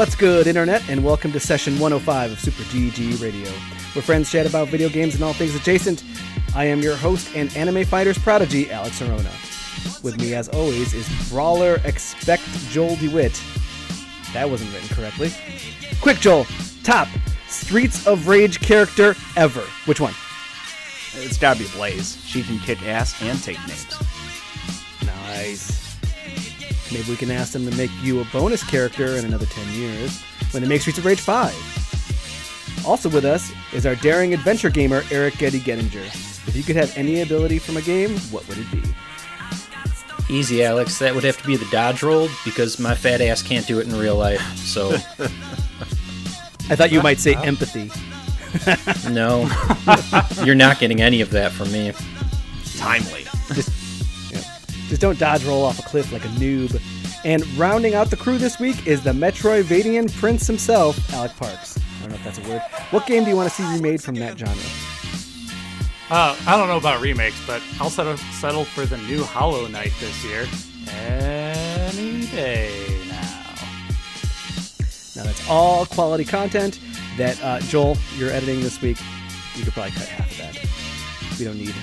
What's good, Internet, and welcome to session 105 of Super GG Radio, where friends chat about video games and all things adjacent. I am your host and anime fighters prodigy, Alex Arona. With me, as always, is Brawler Expect Joel DeWitt. That wasn't written correctly. Quick, Joel, top Streets of Rage character ever. Which one? It's gotta be Blaze. She can kick ass and take names. Nice. Maybe we can ask them to make you a bonus character in another 10 years when they make Streets of Rage 5. Also with us is our daring adventure gamer, Eric Getty Gettinger. If you could have any ability from a game, what would it be? Easy, Alex. That would have to be the dodge roll because my fat ass can't do it in real life. So, I thought you might say empathy. no. You're not getting any of that from me. Timely. Just don't dodge roll off a cliff like a noob. And rounding out the crew this week is the Metroidvanian prince himself, Alec Parks. I don't know if that's a word. What game do you want to see remade from that genre? Uh, I don't know about remakes, but I'll settle, settle for the new Hollow Knight this year. Any day now. Now that's all quality content that uh, Joel, you're editing this week. You could probably cut half of that. We don't need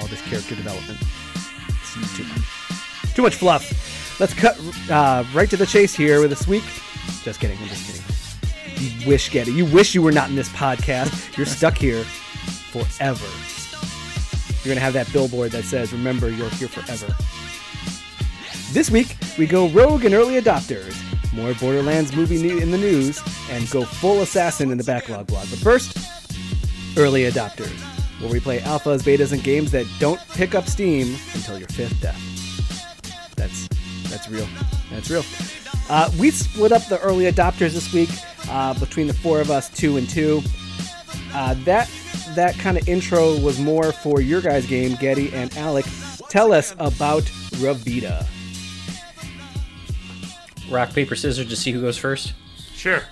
all this character development. Too much. Too much fluff. Let's cut uh, right to the chase here with this week. Just kidding. I'm just kidding. You wish, Getty. You wish you were not in this podcast. You're stuck here forever. You're gonna have that billboard that says, "Remember, you're here forever." This week, we go rogue and early adopters, more Borderlands movie in the news, and go full assassin in the backlog blog. But first, early adopters, where we play alphas, betas, and games that don't pick up steam until your fifth death. That's that's real. That's real. Uh, we split up the early adopters this week uh, between the four of us, two and two. Uh, that that kind of intro was more for your guys' game, Getty and Alec. Tell us about Revita. Rock, paper, scissors to see who goes first? Sure.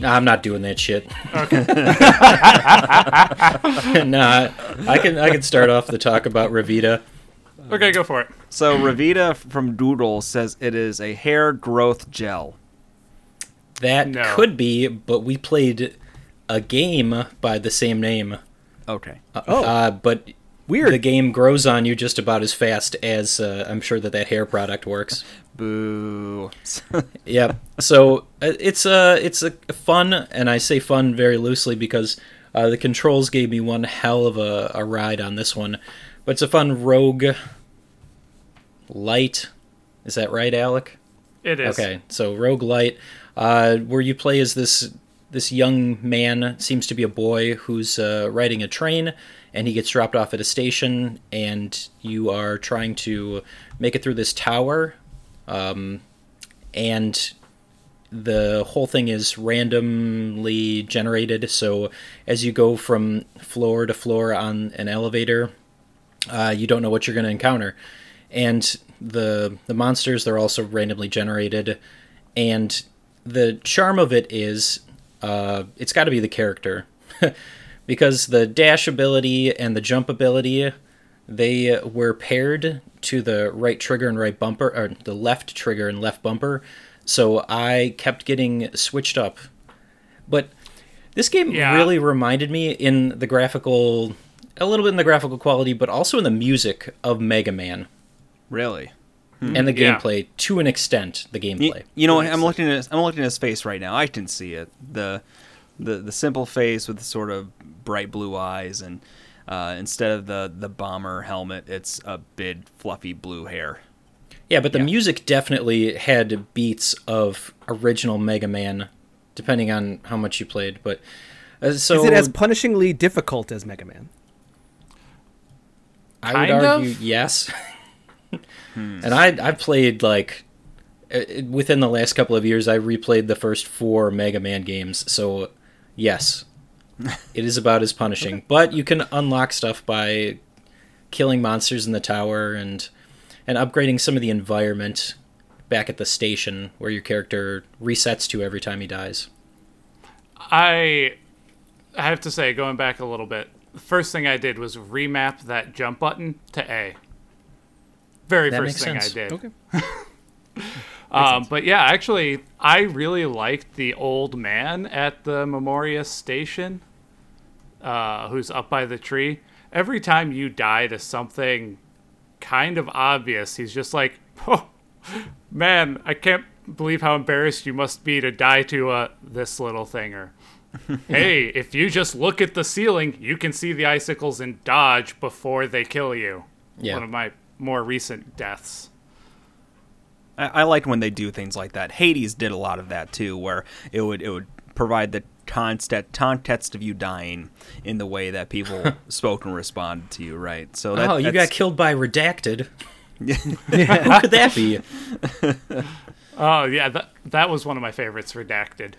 Nah, I'm not doing that shit. Okay. nah, I can I can start off the talk about Revita. okay, go for it. So Revita from Doodle says it is a hair growth gel. That No. could be, but we played a game by the same name. Okay. Oh. Uh, but Weird. the game grows on you just about as fast as uh, I'm sure that that hair product works. Boo. Yep. So uh, it's a it's a fun, and I say fun very loosely because uh, the controls gave me one hell of a, a ride on this one. But it's a fun rogue light. Is that right, Alec? It is. Okay, so Roguelite, uh, where you play as this this young man, seems to be a boy who's uh, riding a train, and he gets dropped off at a station, and you are trying to make it through this tower, um, and the whole thing is randomly generated. So as you go from floor to floor on an elevator, uh, you don't know what you're going to encounter. And the the monsters they're also randomly generated. And the charm of it is uh, it's got to be the character. Because the dash ability and the jump ability they were paired to the right trigger and right bumper or the left trigger and left bumper so i kept getting switched up but this game Yeah. really reminded me in the graphical a little bit in the graphical quality but also in the music of mega man Really? Hmm. and the Yeah. gameplay to an extent. The You, gameplay. you know, I'm looking at his, I'm looking at his face right now. I can see it. The the the simple face with the sort of bright blue eyes, and uh, instead of the the bomber helmet, it's a big fluffy blue hair. Yeah, but the Yeah. music definitely had beats of original Mega Man, depending on how much you played. But uh, so Is it as punishingly difficult as Mega Man? I would argue of? yes. and I I played like uh, within the last couple of years I replayed the first four Mega Man games. So yes, it is about as punishing. But you can unlock stuff by killing monsters in the tower and and upgrading some of the environment back at the station where your character resets to every time he dies. I I have to say, going back a little bit, the first thing I did was remap that jump button to A. Very That first thing sense. I did. Okay. Um, but yeah, actually, I really liked the old man at the Memoria station, uh, who's up by the tree. Every time you die to something kind of obvious, he's just like, "Oh, man, I can't believe how embarrassed you must be to die to uh, this little thing." Or, hey, if you just look at the ceiling, you can see the icicles and dodge before they kill you. Yeah. One of my more recent deaths. I, I liked when they do things like that. Hades did a lot of that too, where it would it would provide the context context of you dying in the way that people spoke and responded to you. Right. So that, oh, you got killed by redacted. Who could that be? Oh yeah, that that was one of my favorites. Redacted.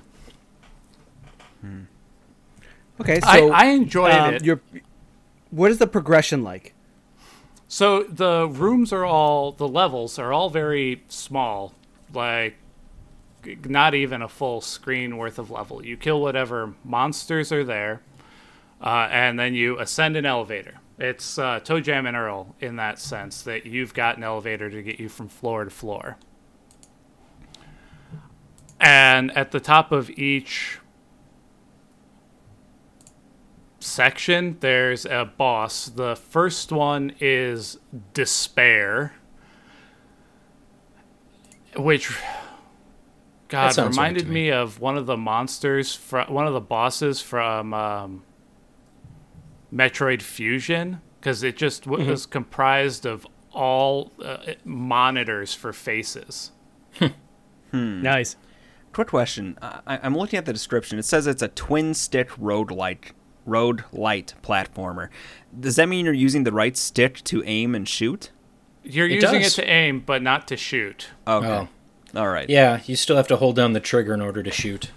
Okay, so I enjoyed um, it. Your, what is the progression like? So the rooms are all the levels are all very small, like g- not even a full screen worth of level. You kill whatever monsters are there, uh, and then you ascend an elevator. It's uh, ToeJam and Earl in that sense that you've got an elevator to get you from floor to floor. And at the top of each section, there's a boss. The first one is Despair, which, God, sounds right reminded to me. me. of one of the monsters, from one of the bosses from um, Metroid Fusion, because it just w- was comprised of all uh, monitors for faces. Nice. Quick question. I, I'm looking at the description. It says it's a twin stick road light road light platformer. Does that mean you're using the right stick to aim and shoot? You're It using does. it to aim, but not to shoot. Okay. Oh. All right. Yeah, you still have to hold down the trigger in order to shoot.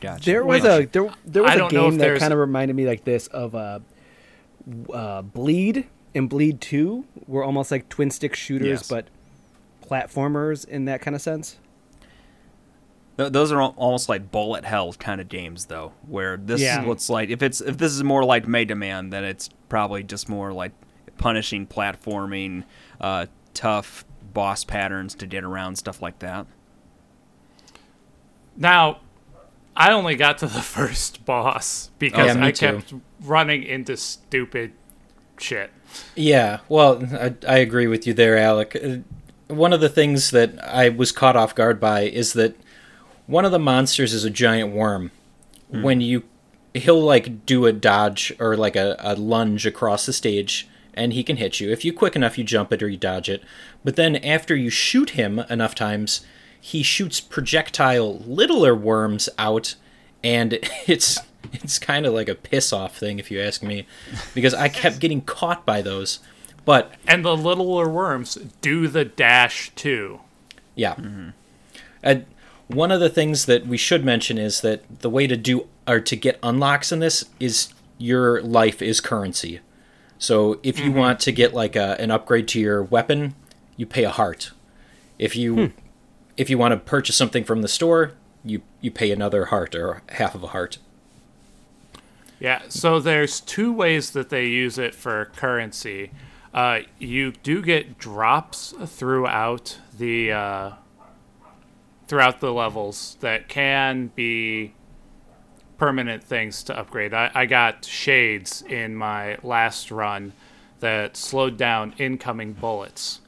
Gotcha. There was Which- a there, there was I a don't know if game that kind of reminded me like this of uh, uh, Bleed and Bleed Two were almost like twin stick shooters, Yes. but platformers in that kind of sense. Th- those are almost like bullet hell kind of games, though, where this Yeah. is what's like. If it's if this is more like Mega Man, then it's probably just more like punishing platforming, uh, tough boss patterns to get around stuff like that. Now, I only got to the first boss because Yeah, me I too. kept running into stupid shit. Yeah, well, I, I agree with you there, Alec. Uh, One of the things that I was caught off guard by is that one of the monsters is a giant worm. When you, he'll like do a dodge or like a, a lunge across the stage, and he can hit you. If you quick enough, you jump it or you dodge it. But then after you shoot him enough times, he shoots projectile littler worms out, and it's it's kind of like a piss off thing if you ask me, because I kept getting caught by those. But And the littler worms do the dash too. Yeah. Uh, one of the things that we should mention is that the way to do or to get unlocks in this is your life is currency. So if you want to get like a, an upgrade to your weapon, you pay a heart. If you if you want to purchase something from the store, you you pay another heart or half of a heart. Yeah, so there's two ways that they use it for currency. Uh, you do get drops throughout the uh, throughout the levels that can be permanent things to upgrade. I, I got shades in my last run that slowed down incoming bullets.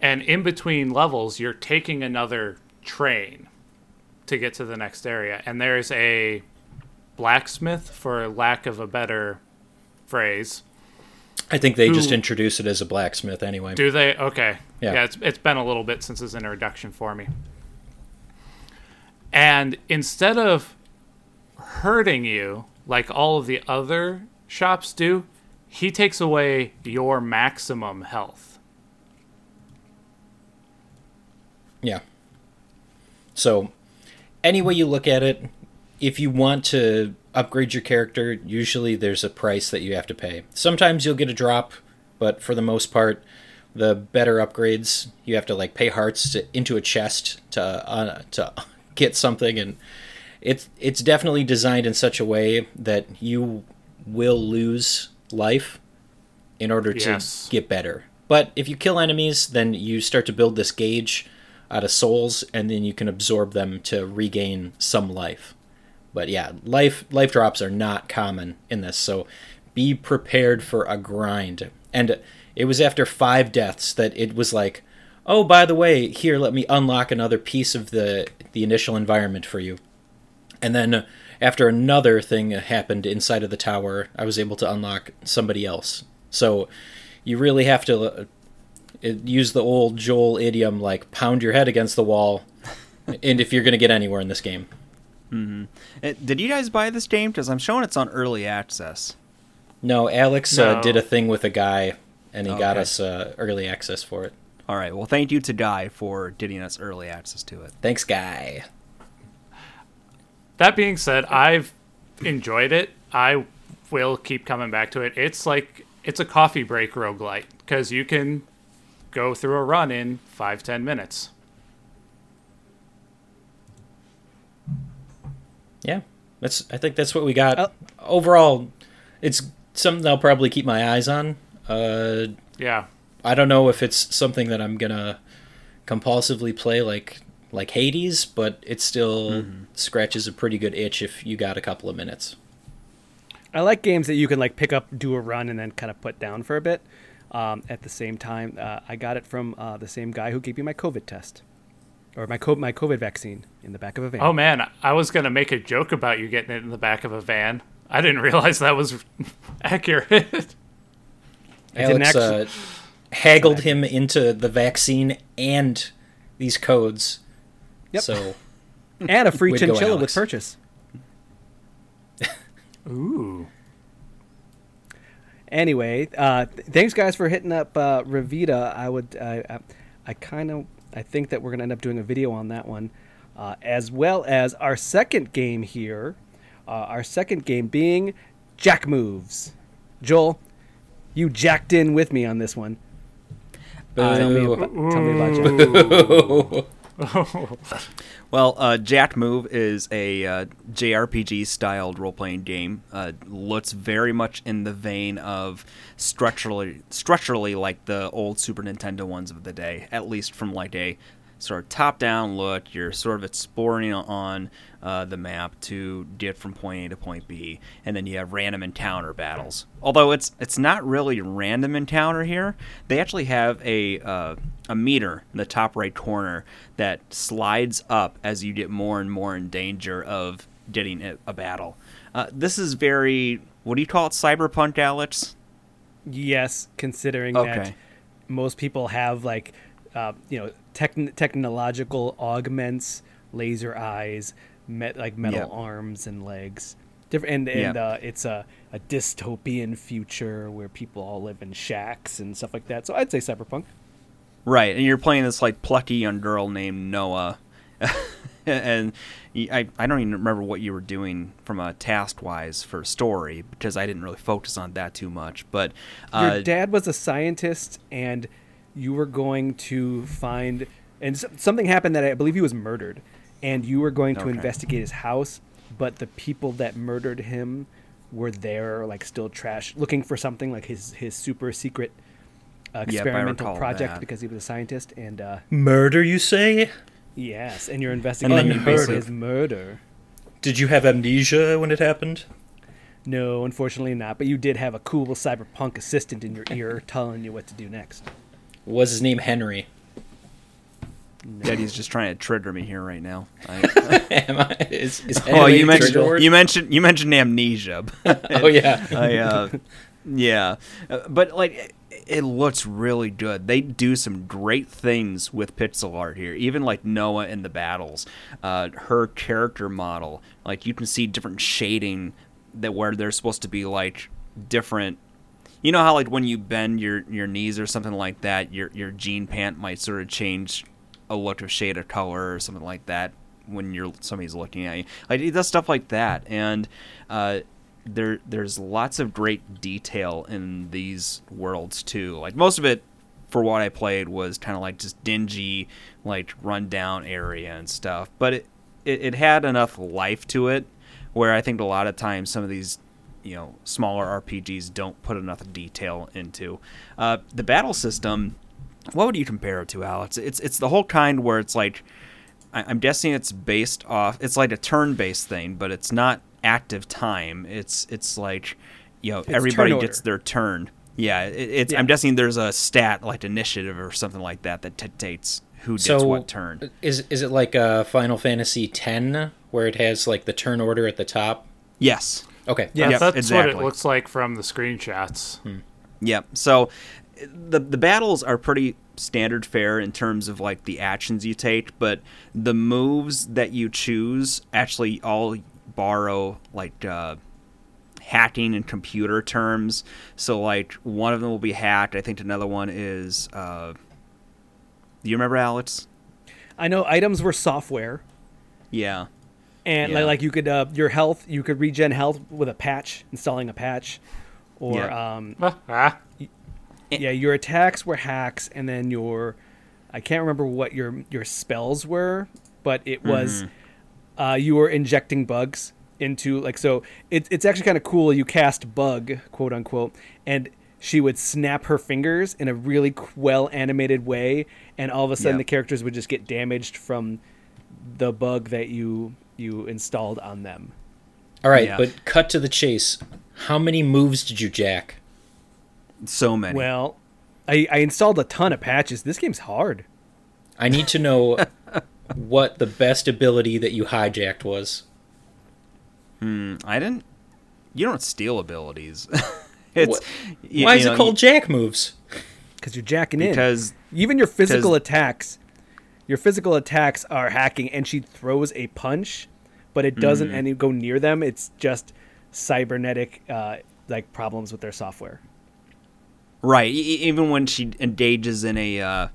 And in between levels, you're taking another train to get to the next area. And there's a blacksmith, for lack of a better phrase. I think they just introduce it as a blacksmith anyway. Do they? Okay. Yeah. Yeah, it's, it's been a little bit since his introduction for me. And instead of hurting you like all of the other shops do, he takes away your maximum health. Yeah. So, any way you look at it, if you want to upgrade your character, usually there's a price that you have to pay. Sometimes you'll get a drop, but for the most part, the better upgrades, you have to like pay hearts to, into a chest to uh, to get something, and it's it's definitely designed in such a way that you will lose life in order to Yes. get better. But if you kill enemies, then you start to build this gauge out of souls, and then you can absorb them to regain some life. But yeah, life life drops are not common in this, so be prepared for a grind. And it was after five deaths that it was like, oh, by the way, here, let me unlock another piece of the the initial environment for you. And then after another thing happened inside of the tower, I was able to unlock somebody else. So you really have to uh, use the old Joel idiom like pound your head against the wall, and if you're going to get anywhere in this game. Uh, did you guys buy this game? Because I'm showing it's on early access. No, Alex Uh, did a thing with a guy, and he got us uh, early access for it. All right. Well, thank you to Guy for getting us early access to it. Thanks, guy. That being said, I've enjoyed it. I will keep coming back to it. It's like it's a coffee break roguelite because you can go through a run in five ten minutes. Yeah, that's. I think that's what we got. Oh. Overall, it's something I'll probably keep my eyes on. Uh, Yeah, I don't know if it's something that I'm gonna compulsively play like like Hades, but it still scratches a pretty good itch if you got a couple of minutes. I like games that you can like pick up, do a run, and then kind of put down for a bit. Um, at the same time, uh, I got it from uh, the same guy who gave me my COVID test, or my co- my COVID vaccine in the back of a van. Oh man, I was gonna make a joke about you getting it in the back of a van. I didn't realize that was accurate. didn't Alex actu- uh, haggled him into the vaccine and these codes. Yep. So and a free Way to go, chinchilla Alex. with purchase. Ooh. Anyway, uh, th- thanks guys for hitting up uh, Revita. I would, I, I, I kind of, I think that we're gonna end up doing a video on that one, uh, as well as our second game here. Uh, our second game being Jack Moves. Joel, you jacked in with me on this one. Tell me, about, tell me about Jack. Well, uh, Jack Move is a uh, JRPG styled role playing game. Uh, looks very much in the vein of structurally structurally like the old Super Nintendo ones of the day, at least from like a sort of top down look. You're sort of exploring on uh, the map to get from point A to point B, and then you have random encounter battles. Although it's it's not really random encounter here. They actually have a uh, a meter in the top right corner that slides up as you get more and more in danger of getting a, a battle. Uh, this is very what do you call it? Cyberpunk, Alex? Yes, considering that most people have like, uh, you know, techn technological augments, laser eyes, met like metal Yep. arms and legs. Different, and and Yep. uh, it's a, a dystopian future where people all live in shacks and stuff like that. So I'd say cyberpunk. Right, and you're playing this like plucky young girl named Noah, and I, I don't even remember what you were doing from a task wise for story because I didn't really focus on that too much. But uh, Your dad was a scientist, and you were going to find, and s- something happened that I believe he was murdered, and you were going to Okay. investigate his house, but the people that murdered him were there, like still trash, looking for something like his his super secret uh, experimental recall project that. because he was a scientist, and uh, Murder, you say? yes, and you're investigating you his murder. Did you have amnesia when it happened? No, unfortunately not. But you did have a cool cyberpunk assistant in your ear telling you what to do next. Was his name Henry? Daddy's just trying to trigger me here right now. I, Am I, is, is Henry you mentioned you mentioned you mentioned amnesia. Oh yeah. I, uh, yeah, but like it, it looks really good. They do some great things with pixel art here. Even like Noah in the battles, uh, her character model, like you can see different shading that where they're supposed to be like different. You know how like when you bend your your knees or something like that, your your jean pant might sort of change a look of shade of color or something like that when you're somebody's looking at you. Like he does stuff like that, and uh, there there's lots of great detail in these worlds too. Like most of it, for what I played, was kind of like just dingy, like rundown area and stuff. But it, it it had enough life to it, where I think a lot of times some of these you know smaller RPGs don't put enough detail into. Uh, the battle system what would you compare it to, Alex? It's it's the whole kind where it's like I, I'm guessing it's based off. It's like a turn-based thing, but it's not active time. It's it's like you know everybody gets their turn. Yeah, it, it's. Yeah. I'm guessing there's a stat like initiative or something like that that dictates who gets So what turn. is is it like a Final Fantasy X where it has like the turn order at the top? Yes. Okay. Yeah. That- Yep, that's what it looks like from the screenshots. Yep. So the the battles are pretty standard fare in terms of like the actions you take, but the moves that you choose actually all borrow like uh, hacking and computer terms. So like one of them will be hacked. I think another one is. Uh, do you remember Alex? I know items were software, Yeah. And Yeah. like, like you could uh, your health, you could regen health with a patch, installing a patch, or Yeah. um, ah, yeah, your attacks were hacks, and then your I can't remember what your your spells were, but it was uh, you were injecting bugs into like so. It's it's actually kind of cool. You cast bug, quote unquote, and she would snap her fingers in a really well animated way, and all of a sudden Yeah. the characters would just get damaged from the bug that you you installed on them. All right, Yeah. but cut to the chase. How many moves did you jack? So many. Well, I, I installed a ton of patches. This game's hard. I need to know what the best ability that you hijacked was. Hmm, I didn't. You don't steal abilities. it's What- y- Why you is know, it called jack moves? because you're jacking in. because even your physical attacks, your physical attacks are hacking, and she throws a punch, but it doesn't Mm. any go near them. It's just cybernetic uh, like problems with their software. Right. e- Even when she engages in a, uh,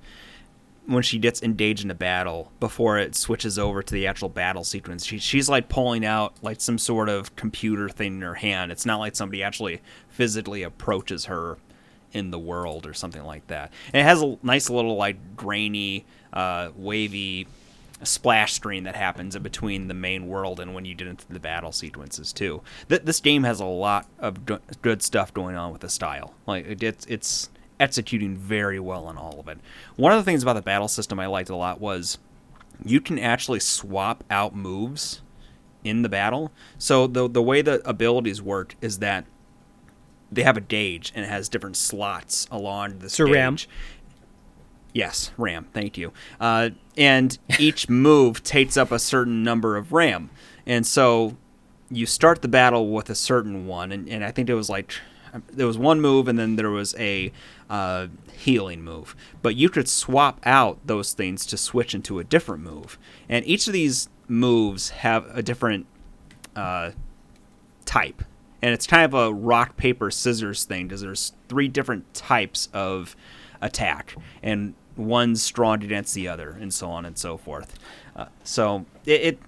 when she gets engaged in a battle before it switches over to the actual battle sequence, she, she's like pulling out like some sort of computer thing in her hand. It's not like somebody actually physically approaches her in the world or something like that. And it has a nice little like grainy, uh, wavy splash screen that happens in between the main world and when you get into the battle sequences too. Th- this game has a lot of go- good stuff going on with the style. Like it, it's it's executing very well on all of it. One of the things about the battle system I liked a lot was you can actually swap out moves in the battle. So the the way the abilities work is that they have a gauge and it has different slots along the RAM. Yes, RAM. Thank you. Uh, and each move takes up a certain number of RAM, and so you start the battle with a certain one, and, and I think it was like there was one move, and then there was a uh, healing move. But you could swap out those things to switch into a different move, and each of these moves have a different uh, type, and it's kind of a rock paper scissors thing because there's three different types of attack, and one's strong against the other, and so on and so forth. Uh, so it, it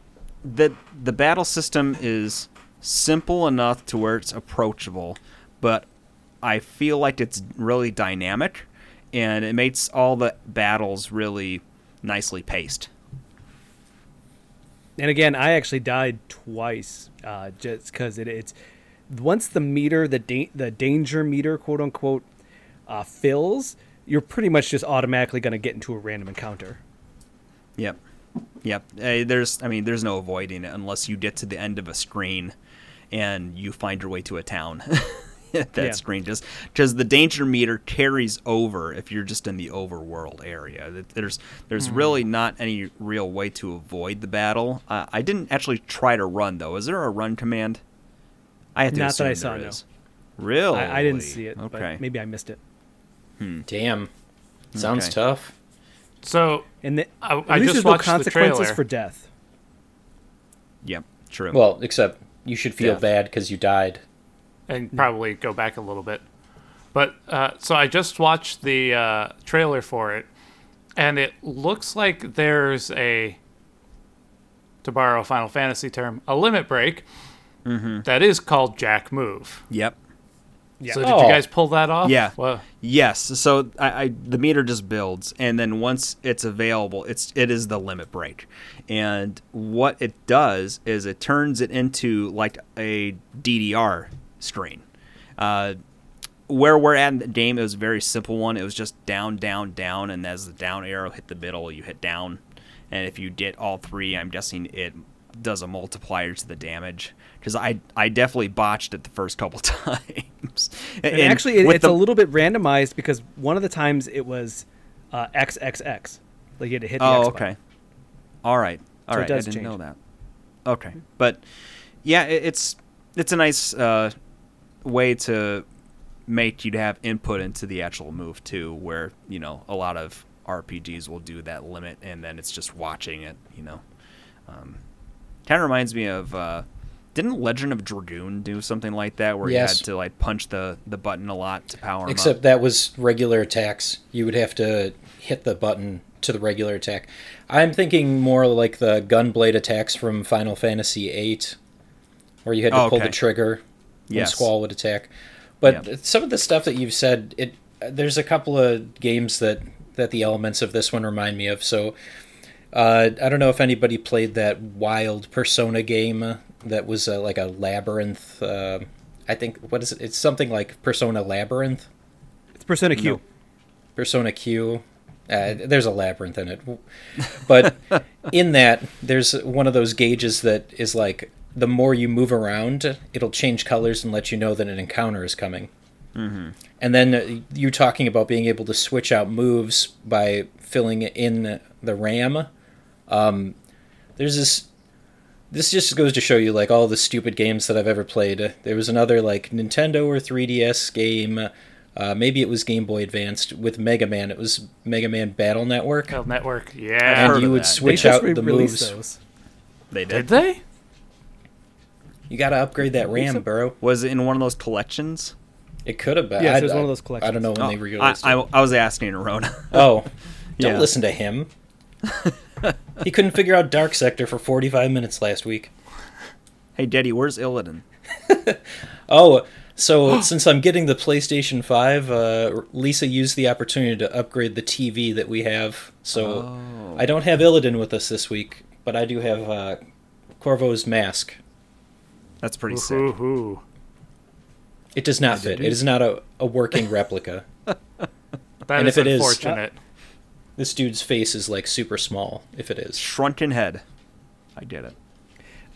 the the battle system is simple enough to where it's approachable, but I feel like it's really dynamic, and it makes all the battles really nicely paced. And again, I actually died twice, uh, just because it, it's once the meter, the da- the danger meter, quote unquote, uh, fills, you're pretty much just automatically going to get into a random encounter. Yep. Yep. Uh, there's, I mean, there's no avoiding it unless you get to the end of a screen and you find your way to a town. that Yeah. screen just because the danger meter carries over if you're just in the overworld area. Th- There's there's really not any real way to avoid the battle. Uh, I didn't actually try to run though. Is there a run command? I have to Not that I saw, there no. Really? I, I didn't see it, Okay. but maybe I missed it. Damn. Sounds Okay. tough. So And the, I- at I least just there's no watched the consequences trailer. for death. Yep. True. Well, except you should feel Death. bad because you died. and probably go back a little bit. But uh, so I just watched the uh, trailer for it, and it looks like there's a, to borrow a Final Fantasy term, a limit break that is called Jack Move. yep. Yeah. So did Oh. you guys pull that off? Yeah. Well, Yes. So I, I the meter just builds, and then once it's available, it's it is the limit break, and what it does is it turns it into like a DDR screen. Uh, where we're at in the game, it was a very simple one. It was just down, down, down, and as the down arrow hit the middle, you hit down. And if you did all three, I'm guessing it does a multiplier to the damage. Because I I definitely botched it the first couple times. And, actually, it, it's the, a little bit randomized because one of the times it was uh, XXX. Like you had to hit the Oh, X okay. button. All right. All So right. I didn't change. know that. Okay. But yeah, it, it's it's a nice uh, way to make you to have input into the actual move too, where you know a lot of RPGs will do that limit, and then it's just watching it. You know, um, kind of reminds me of. Uh, didn't Legend of Dragoon do something like that, where Yes. you had to like punch the, the button a lot to power Except that was regular attacks. You would have to hit the button to the regular attack. I'm thinking more like the gunblade attacks from Final Fantasy VIII, where you had to Oh, pull the trigger when Yes. Squall would attack. But Yeah. some of the stuff that you've said, it there's a couple of games that that the elements of this one remind me of. So uh, I don't know if anybody played that wild Persona game that was uh, like a labyrinth. Uh, I think what is it? It's something like Persona Labyrinth. It's Persona Q. No. Persona Q. Uh, there's a labyrinth in it, but in that there's one of those gauges that is like the more you move around, it'll change colors and let you know that an encounter is coming. Mm-hmm. And then uh, you talking about being able to switch out moves by filling in the RAM. Um, there's this. This just goes to show you like all the stupid games that I've ever played. There was another like Nintendo or 3DS game. Uh, maybe it was Game Boy Advanced with Mega Man. It was Mega Man Battle Network, Battle Network. I've Yeah. and you would that. Switch just out the moves. those. they Did did. they? You got to upgrade that RAM, so. bro. Was it in one of those collections? It could have been. Yeah, I, it was one of those collections. I don't know when Oh, they I, released I, it. I was asking Arona. Oh, don't Yeah. listen to him. he couldn't figure out Dark Sector for 45 minutes last week. hey, Daddy, where's Illidan? Oh, so since I'm getting the PlayStation 5, uh, Lisa used the opportunity to upgrade the TV that we have. So Oh. I don't have Illidan with us this week, but I do have uh, Corvo's mask. That's pretty sick. It does not fit. It is not a, a working replica. that And is if it is- unfortunate. This dude's face is like super small, if it is. Shrunken head. I did it.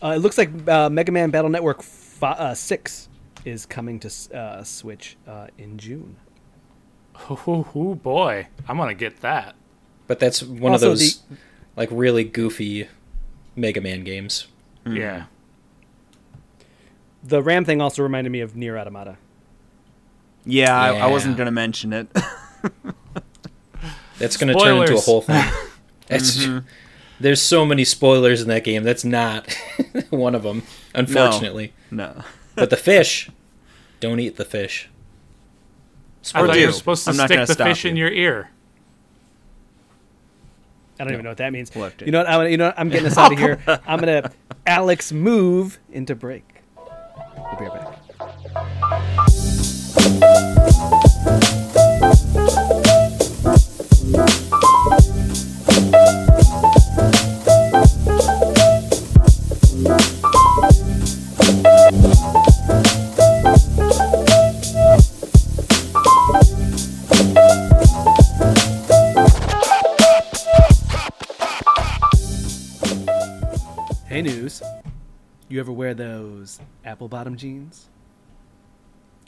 Uh, it looks like uh, Mega Man Battle Network fi- uh, 6 is coming to uh, Switch uh, in June. Oh, ooh, boy, I'm gonna get that. But that's one Also, of those like really goofy Mega Man games. Yeah. The RAM thing also reminded me of Nier Automata. Yeah, I, I wasn't gonna mention it. That's going to turn into a whole thing. It's, There's so many spoilers in that game. That's not one of them, unfortunately. no. But the fish, don't eat the fish. I thought you were supposed to I'm stick the stop fish in your ear. I don't even know what that means. Left. You know what? I, you know what? I'm getting us out of here. I'm gonna Alex move into break. You ever wear those apple bottom jeans?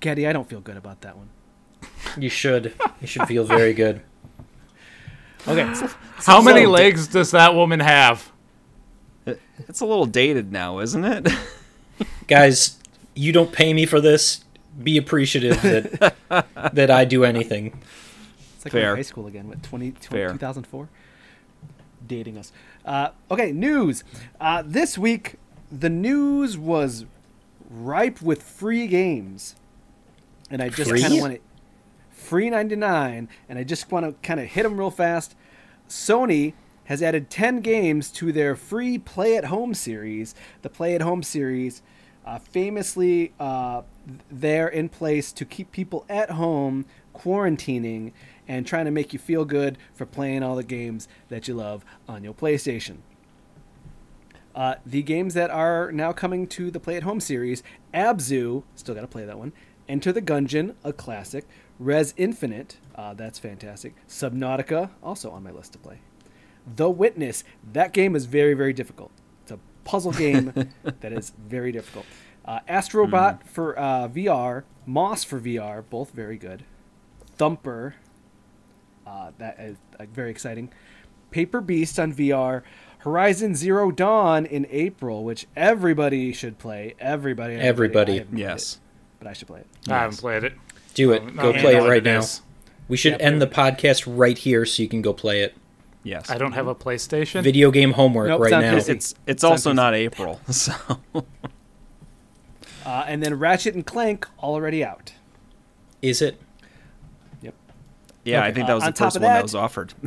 Caddy, I don't feel good about that one. You should. You should feel very good. Okay, so- How many So- legs does that woman have? It's a little dated now, isn't it? Guys, you don't pay me for this. Be appreciative that that I do anything. It's like we're Fair. high school again. What, 20, 20 2004? Dating us. Uh, okay, news. Uh, this week, the news was ripe with free games. And I just kind of want to. Free 99. And I just want to kind of hit them real fast. Sony has added 10 games to their free Play at Home series. The Play at Home series, uh, famously uh, there in place to keep people at home quarantining and trying to make you feel good for playing all the games that you love on your PlayStation. Uh, the games that are now coming to the Play at Home series Abzu, still got to play that one, Enter the Gungeon, a classic. Rez Infinite, uh, that's fantastic. Subnautica, also on my list to play. The Witness, that game is very, very difficult. It's a puzzle game that is very difficult. Uh, Astrobot for uh, VR, Moss for VR, both very good. Thumper, uh, that is uh, very exciting. Paper Beast on VR. Horizon Zero Dawn in April, which everybody should play. Everybody, Everybody. I Yes. it, but I should play it. I haven't played it. Do it. I Go don't play it what right now. We should Yep. end the podcast right here so you can go play it. Yes. I don't have a PlayStation. Video game homework Nope, right now. PC. It's it's It's also PC. not April, so Uh, and then Ratchet and Clank already out. Is it? Yep. yeah, I think uh, that was on the first of one that that- was offered.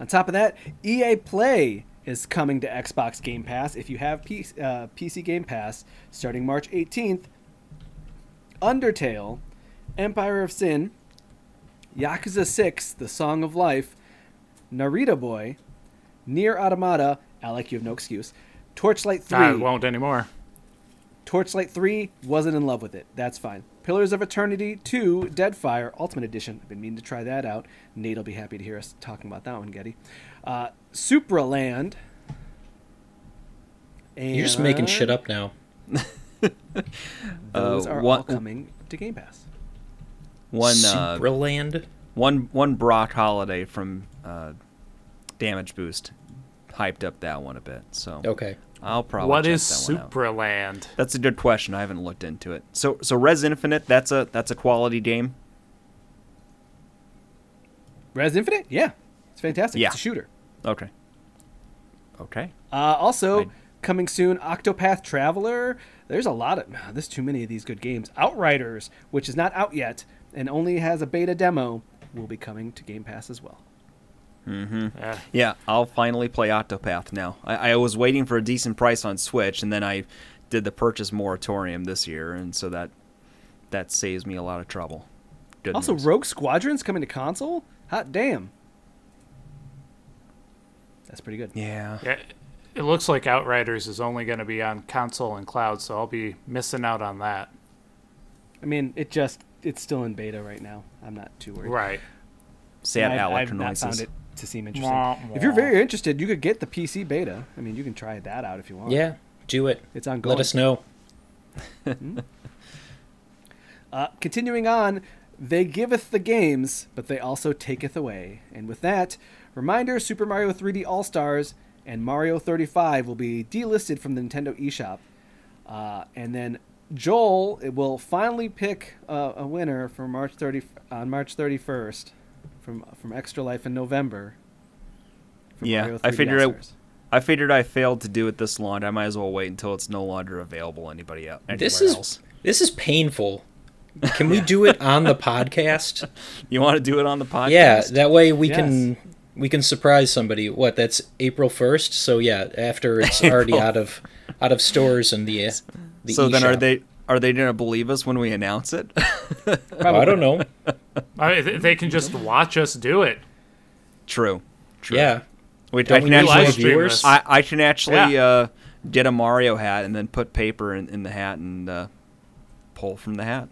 On top of that, EA Play is coming to Xbox Game Pass. If you have P- uh, PC Game Pass, starting March 18th, Undertale, Empire of Sin, Yakuza 6, The Song of Life, Narita Boy, Nier Automata, Alec, you have no excuse, Torchlight 3. I won't anymore. Torchlight 3 wasn't in love with it. That's fine. Pillars of Eternity 2 Deadfire Ultimate Edition. I've been meaning to try that out. Nate will be happy to hear us talking about that one, Getty. Uh, Supraland. And You're just making shit up now. Those Uh, are one- all coming to Game Pass. one uh, Supraland. one one Brock holiday from uh, Damage Boost hyped up that one a bit. So Okay. I'll probably What check is that one out. Supraland? That's a good question. I haven't looked into it. So so Rez Infinite, that's a that's a quality game. Rez Infinite? Yeah. It's fantastic. Yeah. It's a shooter. Okay. Okay. Uh, also, Right. coming soon, Octopath Traveler. There's a lot of. There's too many of these good games. Outriders, which is not out yet and only has a beta demo, will be coming to Game Pass as well. Mm-hmm. Yeah. Yeah, I'll finally play Octopath now. I, I was waiting for a decent price on Switch, and then I did the purchase moratorium this year, and so that that saves me a lot of trouble. Good Also, news. Rogue Squadron's coming to console. Hot damn. That's pretty good. yeah, Yeah. It looks like Outriders is only going to be on console and cloud, so I'll be missing out on that. I mean, it just it's still in beta right now. I'm not too worried. Right. sad I've, Alec I've not noises. found it to seem interesting. Wah, If you're very interested, you could get the PC beta. I mean, you can try that out if you want. Yeah. Do it. it's ongoing. Let us know. Uh, continuing on, they giveth the games, but they also taketh away. And with that, reminder Super Mario 3D All Stars and Mario 35 will be delisted from the Nintendo eShop. Uh, and then Joel will finally pick uh, a winner for March 30 on March 31st from from Extra Life in November. Yeah, I figured I- All-Stars. I figured I failed to do it this long. I might as well wait until it's no longer available anybody else. This is else. this is painful. Can we do it on the podcast? You want to do it on the podcast? Yeah, that way we Yes. can we can surprise somebody. What? That's April first. So yeah, after it's already out of out of stores and the uh, the so then, are they are they gonna believe us when we announce it? I don't know. I mean, they can just watch us do it. True. True. Yeah. Wait, Don't I we can need actually live viewers? I, I can actually Yeah. uh, get a Mario hat and then put paper in, in the hat and uh, pull from the hat.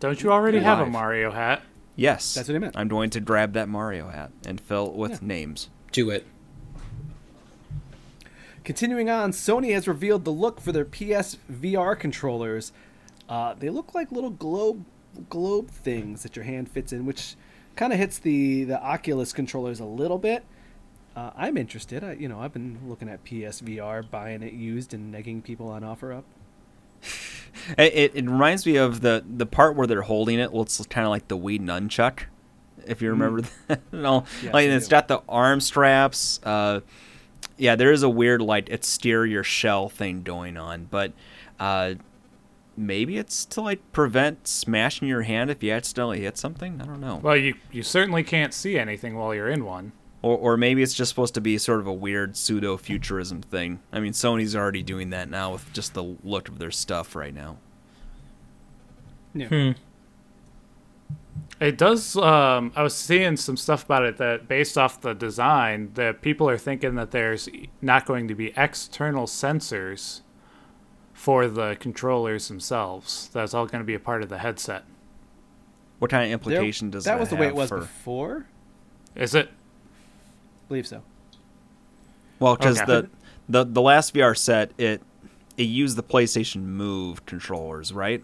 Don't you already have a Mario hat? Yes, That's what I meant. I'm going to grab that Mario hat and fill it with Yeah. names. Do it. Continuing on, Sony has revealed the look for their PS VR controllers. Uh, they look like little globe globe things that your hand fits in, which kind of hits the the Oculus controllers a little bit. Uh, I'm interested. I, you know, I've been looking at PSVR, buying it used, and negging people on OfferUp. It, it, reminds me of the the part where they're holding it. Looks kind of like the Wii nunchuck, if you remember that. no, Yes, like it's do. got the arm straps. Uh, yeah, there is a weird like exterior shell thing going on, but uh, maybe it's to like prevent smashing your hand if you accidentally hit something. I don't know. Well, you you certainly can't see anything while you're in one. Or, or maybe it's just supposed to be sort of a weird pseudo futurism thing. I mean, Sony's already doing that now with just the look of their stuff right now. Yeah. Hmm. It does. Um, I was seeing some stuff about it that, based off the design, that people are thinking that there's not going to be external sensors for the controllers themselves. That's all going to be a part of the headset. What kind of There- implication does that that was the way it was for- before? Is it? believe so. Well, because Okay. the, the the last VR set it it used the PlayStation Move controllers, right?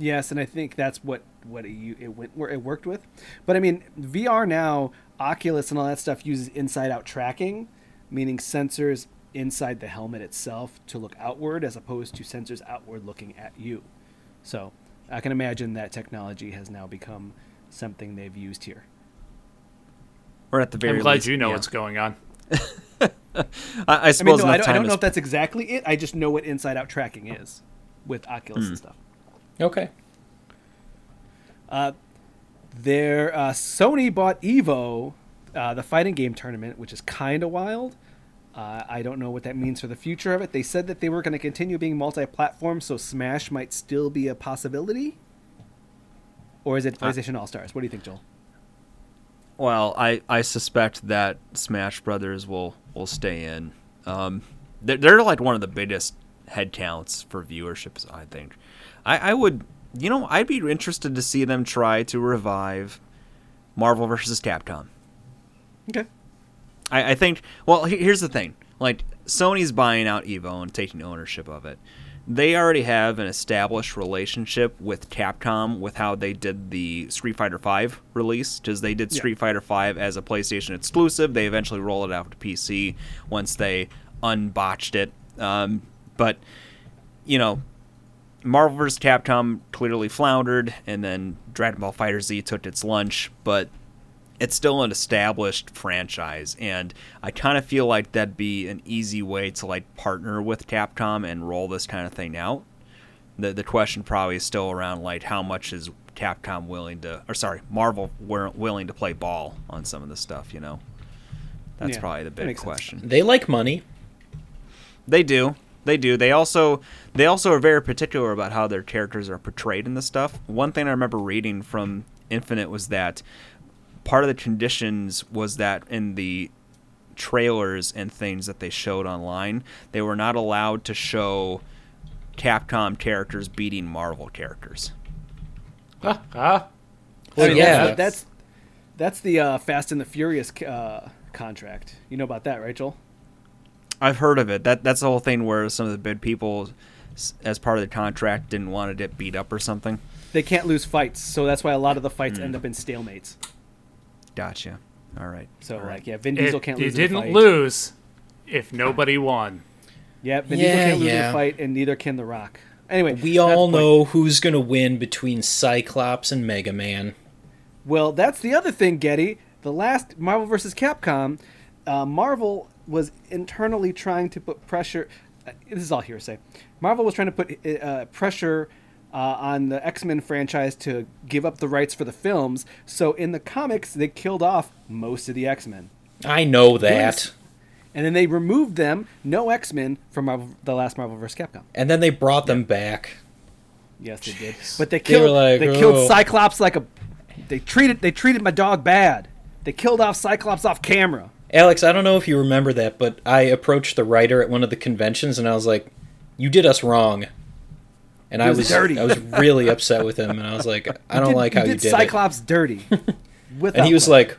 Yes, and I think that's what what it, it went where it worked with. But I mean, VR now, Oculus and all that stuff uses inside out tracking, meaning sensors inside the helmet itself to look outward as opposed to sensors outward looking at you. So, I can imagine that technology has now become something they've used here. Or at the very I'm glad least, you know yeah. what's going on. I, I I mean, suppose no, I don't, I don't know has- if that's exactly it. I just know what inside out tracking is with Oculus and hmm. stuff. Okay. Uh, There, uh, Sony bought Evo, uh, the fighting game tournament, which is kind of wild. Uh, I don't know what that means for the future of it. They said that they were going to continue being multi-platform, so Smash might still be a possibility. Or is it PlayStation All Stars? What do you think, Joel? Well, I, I suspect that Smash Brothers will will stay in. Um, they're, they're like one of the biggest headcounts for viewerships. I think. I, I would, you know, I'd be interested to see them try to revive Marvel versus Capcom. Okay. I, I think. Well, here's the thing: like Sony's buying out Evo and taking ownership of it. They already have an established relationship with Capcom with how they did the Street Fighter V release, because they did Yeah. Street Fighter V as a PlayStation exclusive. They eventually rolled it out to PC once they unbotched it. Um, but you know, Marvel vs. Capcom clearly floundered, and then Dragon Ball Fighter Z took its lunch, but it's still an established franchise, and I kind of feel like that'd be an easy way to like partner with Capcom and roll this kind of thing out. The the question probably is still around like how much is Capcom willing to, or sorry, Marvel wi- willing to play ball on some of this stuff. You know, that's Yeah, probably the big makes sense. question. They like money. They do. They do. They also they also are very particular about how their characters are portrayed in this stuff. One thing I remember reading from Infinite was that part of the conditions was that in the trailers and things that they showed online, they were not allowed to show Capcom characters beating Marvel characters. Ah, ah. I mean, yeah. that's that's, that's the uh, Fast and the Furious uh, contract. You know about that, right, Joel? I've heard of it. That that's the whole thing where some of the big people, as part of the contract, didn't want to get beat up or something. They can't lose fights, so that's why a lot of the fights end up in stalemates. Gotcha. All right. So, All right. like, yeah, Vin Diesel It- can't you lose. in a didn't fight. lose if nobody won. Yeah, Vin Yeah, Diesel can't lose in yeah. a fight, and neither can The Rock. Anyway, We all know who's going to win between Cyclops and Mega Man. Well, that's the other thing, Getty. The last Marvel vs. Capcom, uh, Marvel was internally trying to put pressure. Uh, this is all hearsay. Marvel was trying to put uh, pressure uh, on the X Men franchise to give up the rights for the films. So in the comics, they killed off most of the X Men, I know that. Yes. and then they removed them, no X Men, from Marvel, the last Marvel vs. Capcom. And then they brought them back. Yes, they did. But they They killed. were like, they killed "Oh." Cyclops like a. They treated. They treated my dog bad. They killed off Cyclops off camera. Alex, I don't know if you remember that, but I approached the writer at one of the conventions and I was like, "You did us wrong." And I was dirty. I was really upset with him and I was like, "I don't did- like how you did did Cyclops dirty. it." Without And he was like,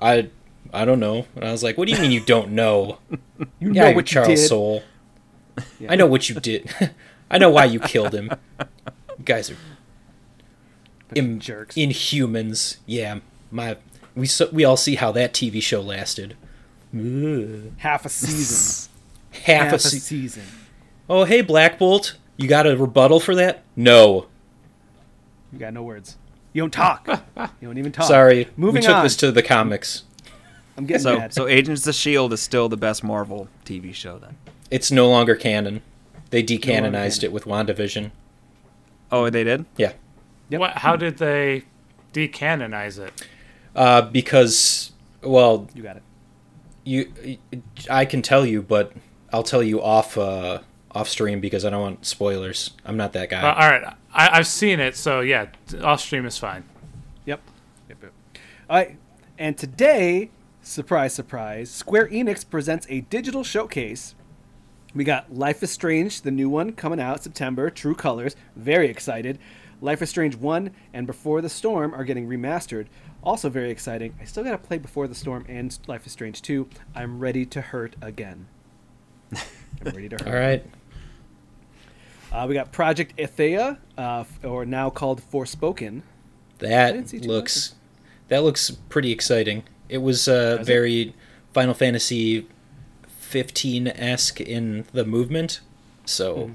"I I don't know." And I was like, "What do you mean you don't know?" you yeah, know you what you Charles did. Soule. Yeah. I know what you did. I know why you killed him. You guys are Im- jerks. inhumans. Yeah, my we so, we all see how that TV show lasted. Half a season. Half, Half a a season. Oh, hey, Black Bolt, you got a rebuttal for that? No. You got no words. You don't talk. you don't even talk. Sorry. Moving we took on. this to the comics. I'm getting So, mad. so Agents of Shield is still the best Marvel TV show then. It's no longer canon. They decanonized canon. it with WandaVision. Oh, they did. Yeah. Yep. What? How did they decanonize it? Uh, because, well, you got it. You, I can tell you, but I'll tell you off uh, off stream because I don't want spoilers. I'm not that guy. Uh, all right, I, I've seen it, so yeah, off stream is fine. Yep. Yep. yep. All right. And today, surprise, surprise, Square Enix presents a digital showcase We got Life is Strange, the new one coming out September, True Colors. Very excited. Life is Strange 1 and Before the Storm are getting remastered. Also very exciting. I still got to play Before the Storm and Life is Strange 2. I'm ready to hurt again. I'm ready to hurt. All right. Uh, we got Project Athia, uh, or now called Forspoken. That didn't see too looks that looks pretty exciting. It was uh, Does it? very Final Fantasy 15 esque in the movement. So, Mhm.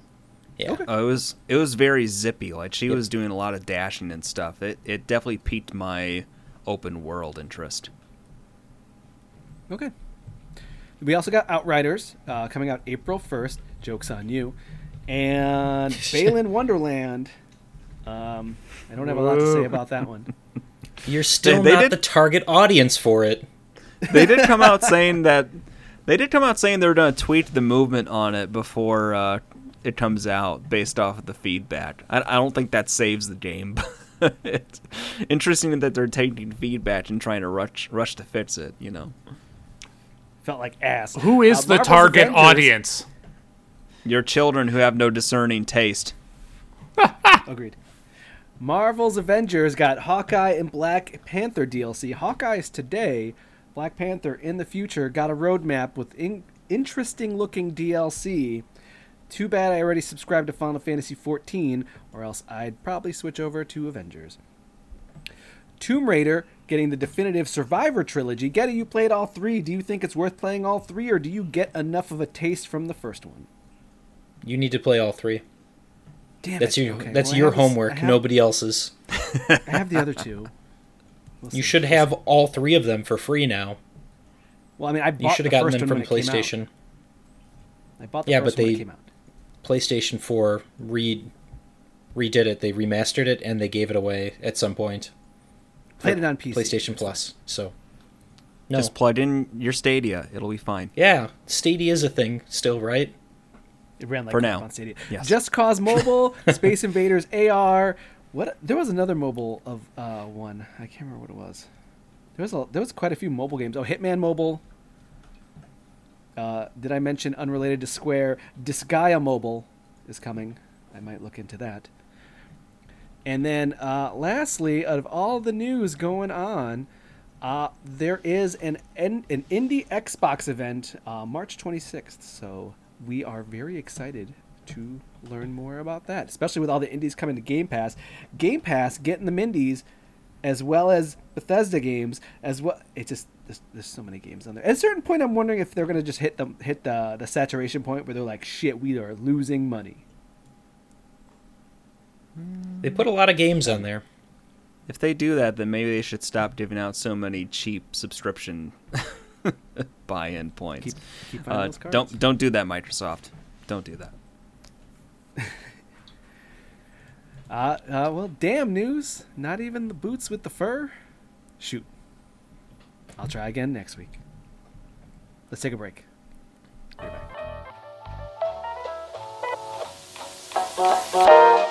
yeah. Okay. Uh, it was it was very zippy. Like she Yep. was doing a lot of dashing and stuff. It it definitely piqued my open world interest. Okay. We also got Outriders uh, coming out April 1st. Joke's on you. And Balan Wonderland. Um, I don't have a lot to say about that one. You're still they not did- the target audience for it. They did come out saying that they did come out saying they were going to tweak the movement on it before uh, it comes out based off of the feedback. I, I don't think that saves the game. But it's interesting that they're taking feedback and trying to rush rush to fix it. You know, Felt like ass. Who is Uh, the Marvel's target Avengers- audience? your children who have no discerning taste. Agreed. Marvel's Avengers got Hawkeye and Black Panther DLC. Hawkeye is today. Black Panther in the future got a roadmap with in- interesting looking DLC. Too bad I already subscribed to Final Fantasy XIV, or else I'd probably switch over to Avengers. Tomb Raider getting the definitive Survivor trilogy. Getty, you played all three. Do you think it's worth playing all three, or do you get enough of a taste from the first one? You need to play all three. Damn That's it. your Okay, that's well, your have this- homework, have- nobody else's. I have the other two. We'll You see. should have all three of them for free now. Well, I mean, I bought You should have gotten them from when it came out. PlayStation. I bought the Yeah, first but they- came out. PlayStation 4 re redid it. They remastered it and they gave it away at some point. Played it on PC. PlayStation Plus. So no. Just plug in your Stadia; it'll be fine. yeah, Stadia is a thing still, right? It ran like For now. on Stadia. Yes. Just Cause Mobile, Space Invaders AR. What? There was another mobile of uh, one. I can't remember what it was. There was a, there was quite a few mobile games. Oh, Hitman Mobile. Uh, did I mention unrelated to Square? Disgaea Mobile is coming. I might look into that. And then, uh, lastly, out of all the news going on, uh, there is an an an indie Xbox event uh, March 26th. So we are very excited to learn more about that, especially with all the indies coming to Game Pass. Game Pass getting the indies as well as Bethesda games as well. It just there's, there's so many games on there. At a certain point, I'm wondering if they're gonna just hit the hit the the saturation point where they're like, shit, we are losing money. They put a lot of games on there. If they do that, then maybe they should stop giving out so many cheap subscription buy-in points. Keep keep Uh, don't don't do that, Microsoft. Don't do that. Uh, uh, well, damn news. Not even the boots with the fur. Shoot. I'll try again next week. Let's take a break. Be right back.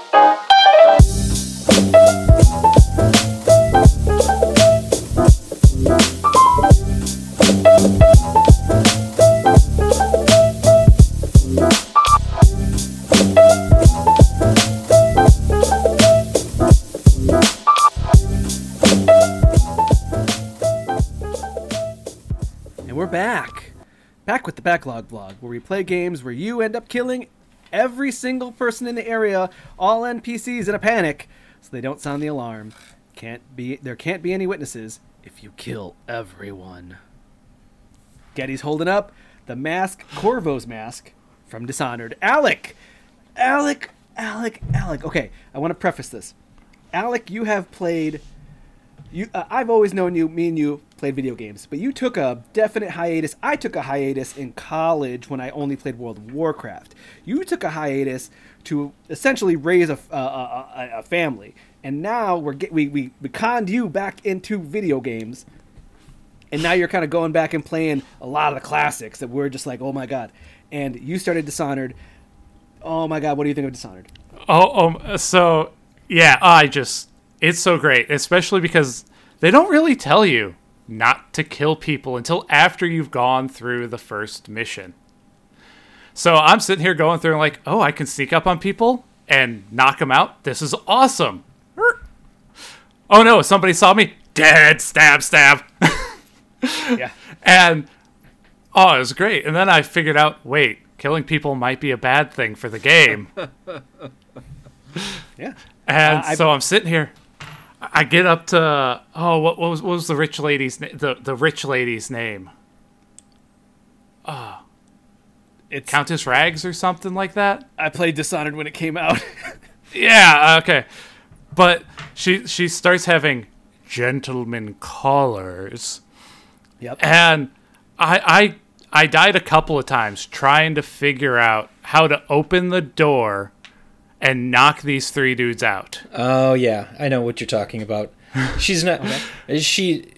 With the Backlog Vlog, where we play games where you end up killing every single person in the area, all NPCs in a panic, so they don't sound the alarm. Can't be there can't be any witnesses if you kill everyone. Getty's holding up the mask, Corvo's mask from Dishonored. Alec! Alec, Alec, Alec. Okay, I want to preface this. Alec, you have played you uh, I've always known you me and you played video games but you took a definite hiatus. I took a hiatus in college when I only played World of Warcraft. You took a hiatus to essentially raise a, a, a, a family. And now we're get, we, we we conned you back into video games. And now you're kind of going back and playing a lot of the classics that we're just like oh my god. And you started Dishonored. Oh my god what do you think of Dishonored? Oh, um, so yeah, I just it's so great, especially because they don't really tell you not to kill people until after you've gone through the first mission. So I'm sitting here going through and like, oh, I can sneak up on people and knock them out. This is awesome. Oh no, somebody saw me. Dead. Stab, stab. Yeah. And oh, it was great. And then I figured out, wait, killing people might be a bad thing for the game. Yeah. And Uh, so I'm sitting here. I get up to oh, what, what was what was the rich lady's name? The the rich lady's name, ah It's Countess Rags or something like that. I played Dishonored when it came out. Yeah, okay. But she she starts having gentleman callers, yep. and I I I died a couple of times trying to figure out how to open the door and knock these three dudes out. Oh yeah, I know what you're talking about. She's not. She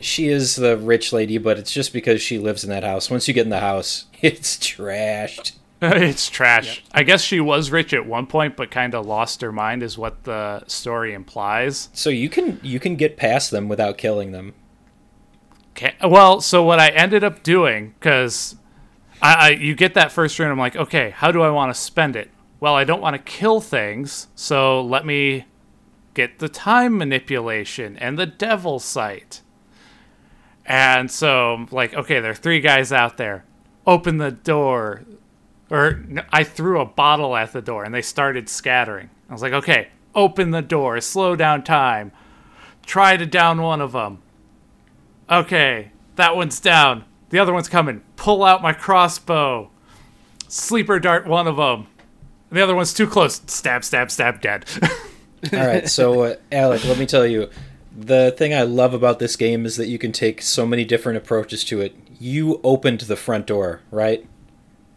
she is the rich lady, but it's just because she lives in that house. Once you get in the house, it's trashed. it's trash. I guess she was rich at one point, but kind of lost her mind, is what the story implies. So you can you can get past them without killing them. Okay. Well, so what I ended up doing, because I, I you get that first round, I'm like, okay, how do I want to spend it? Well, I don't want to kill things, so let me get the time manipulation and the devil sight. And so, like, okay, there are three guys out there. Open the door. Or I threw a bottle at the door and they started scattering. I was like, okay, open the door, slow down time. Try to down one of them. Okay, that one's down. The other one's coming. Pull out my crossbow. Sleeper dart one of them. The other one's too close. Stab, stab, stab, dead. All right, so uh, Alec, let me tell you, the thing I love about this game is that you can take so many different approaches to it. You opened the front door, right?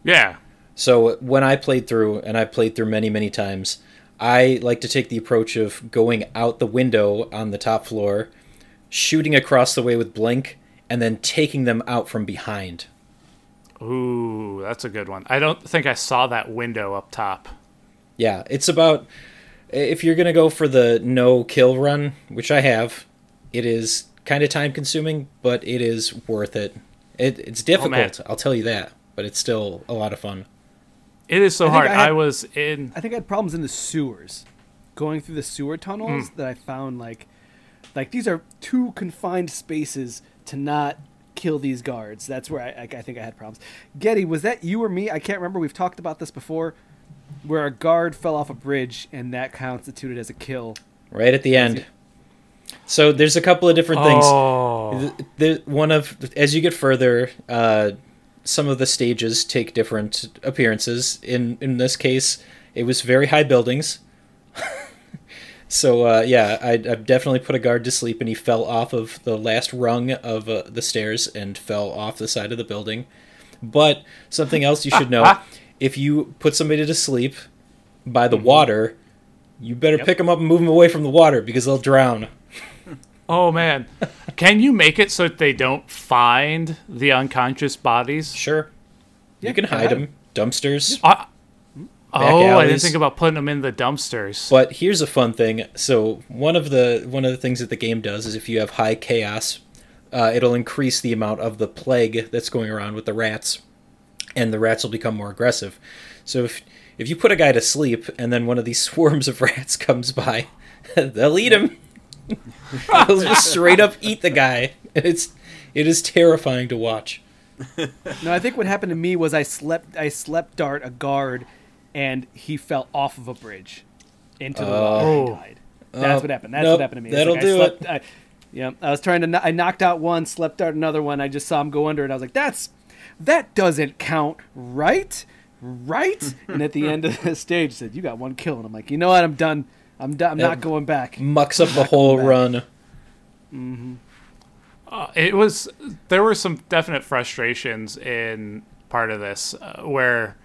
yeah. So when I played through, and I played through many, many times, I like to take the approach of going out the window on the top floor, shooting across the way with Blink, and then taking them out from behind. Ooh, that's a good one. I don't think I saw that window up top. Yeah, it's about if you're gonna go for the no kill run, which I have, it is kind of time consuming, but it is worth it. It it's difficult, I'll tell you that, but it's still a lot of fun. It is so I hard. I I, was in. I think I had problems in the sewers, going through the sewer tunnels Hmm. that I found like, like these are two confined spaces to not kill these guards. That's where I, I, I think I had problems. Getty, was that you or me? I can't remember. We've talked about this before, where a guard fell off a bridge and that constituted as a kill. Right at the end. So there's a couple of different things. Oh, the, the one of as you get further uh some of the stages take different appearances in in this case it was very high buildings so uh yeah I, i've definitely put a guard to sleep and he fell off of the last rung of uh, the stairs and fell off the side of the building. But something else you should know if you put somebody to sleep by the water you better pick 'em pick them up and move them away from the water because they'll drown. Oh man. Can you make it so that they don't find the unconscious bodies? sure. Yeah, you can hide them dumpsters. I, oh, I didn't think about putting them in the dumpsters. But here's a fun thing. So one of the one of the things that the game does is if you have high chaos, uh, it'll increase the amount of the plague that's going around with the rats, and the rats will become more aggressive. So if if you put a guy to sleep and then one of these swarms of rats comes by, they'll eat him. they'll just straight up eat the guy. It's it is terrifying to watch. No, I think what happened to me was I slept I slept dart a guard, and he fell off of a bridge into the water and Oh. died. That's Oh, what happened. That's nope, what happened to me. It's that'll like do I slept, I, yeah, I was trying to. kno- I knocked out one, slept out another one. I just saw him go under, and I was like, "That's that doesn't count, right? Right?" and at the end of the stage, he said, "You got one kill," and I'm like, "You know what? I'm done. I'm done. I'm Yep. not going back." Mucks up the whole back. run. Uh, it was there were some definite frustrations in part of this uh, where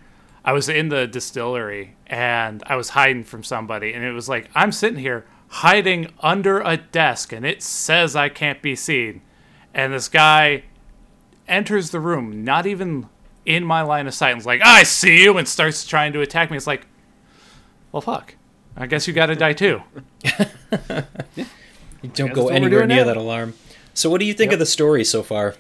I was in the distillery and I was hiding from somebody and it was like I'm sitting here hiding under a desk and it says I can't be seen and this guy enters the room not even in my line of sight and is like I see you and starts trying to attack me it's like well fuck I guess you got to die too Don't go that's what we're anywhere near now. that alarm. So, what do you think of the story so far?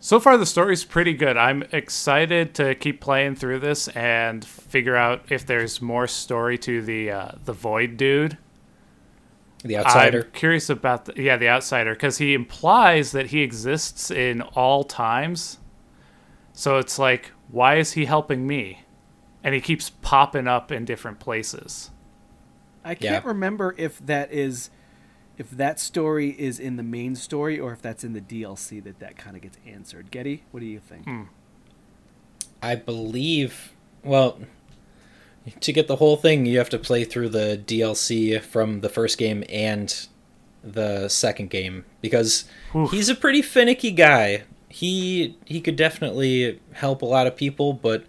So far, the story's pretty good. I'm excited to keep playing through this and figure out if there's more story to the uh, the Void dude. The outsider. I'm curious about the yeah the outsider because he implies that he exists in all times. So it's like, why is he helping me? And he keeps popping up in different places. I can't Yeah. remember if that is if that story is in the main story or if that's in the DLC that that kind of gets answered. Getty, what do you think? Hmm. I believe. Well, to get the whole thing, you have to play through the DLC from the first game and the second game because Oof. he's a pretty finicky guy. He he could definitely help a lot of people, but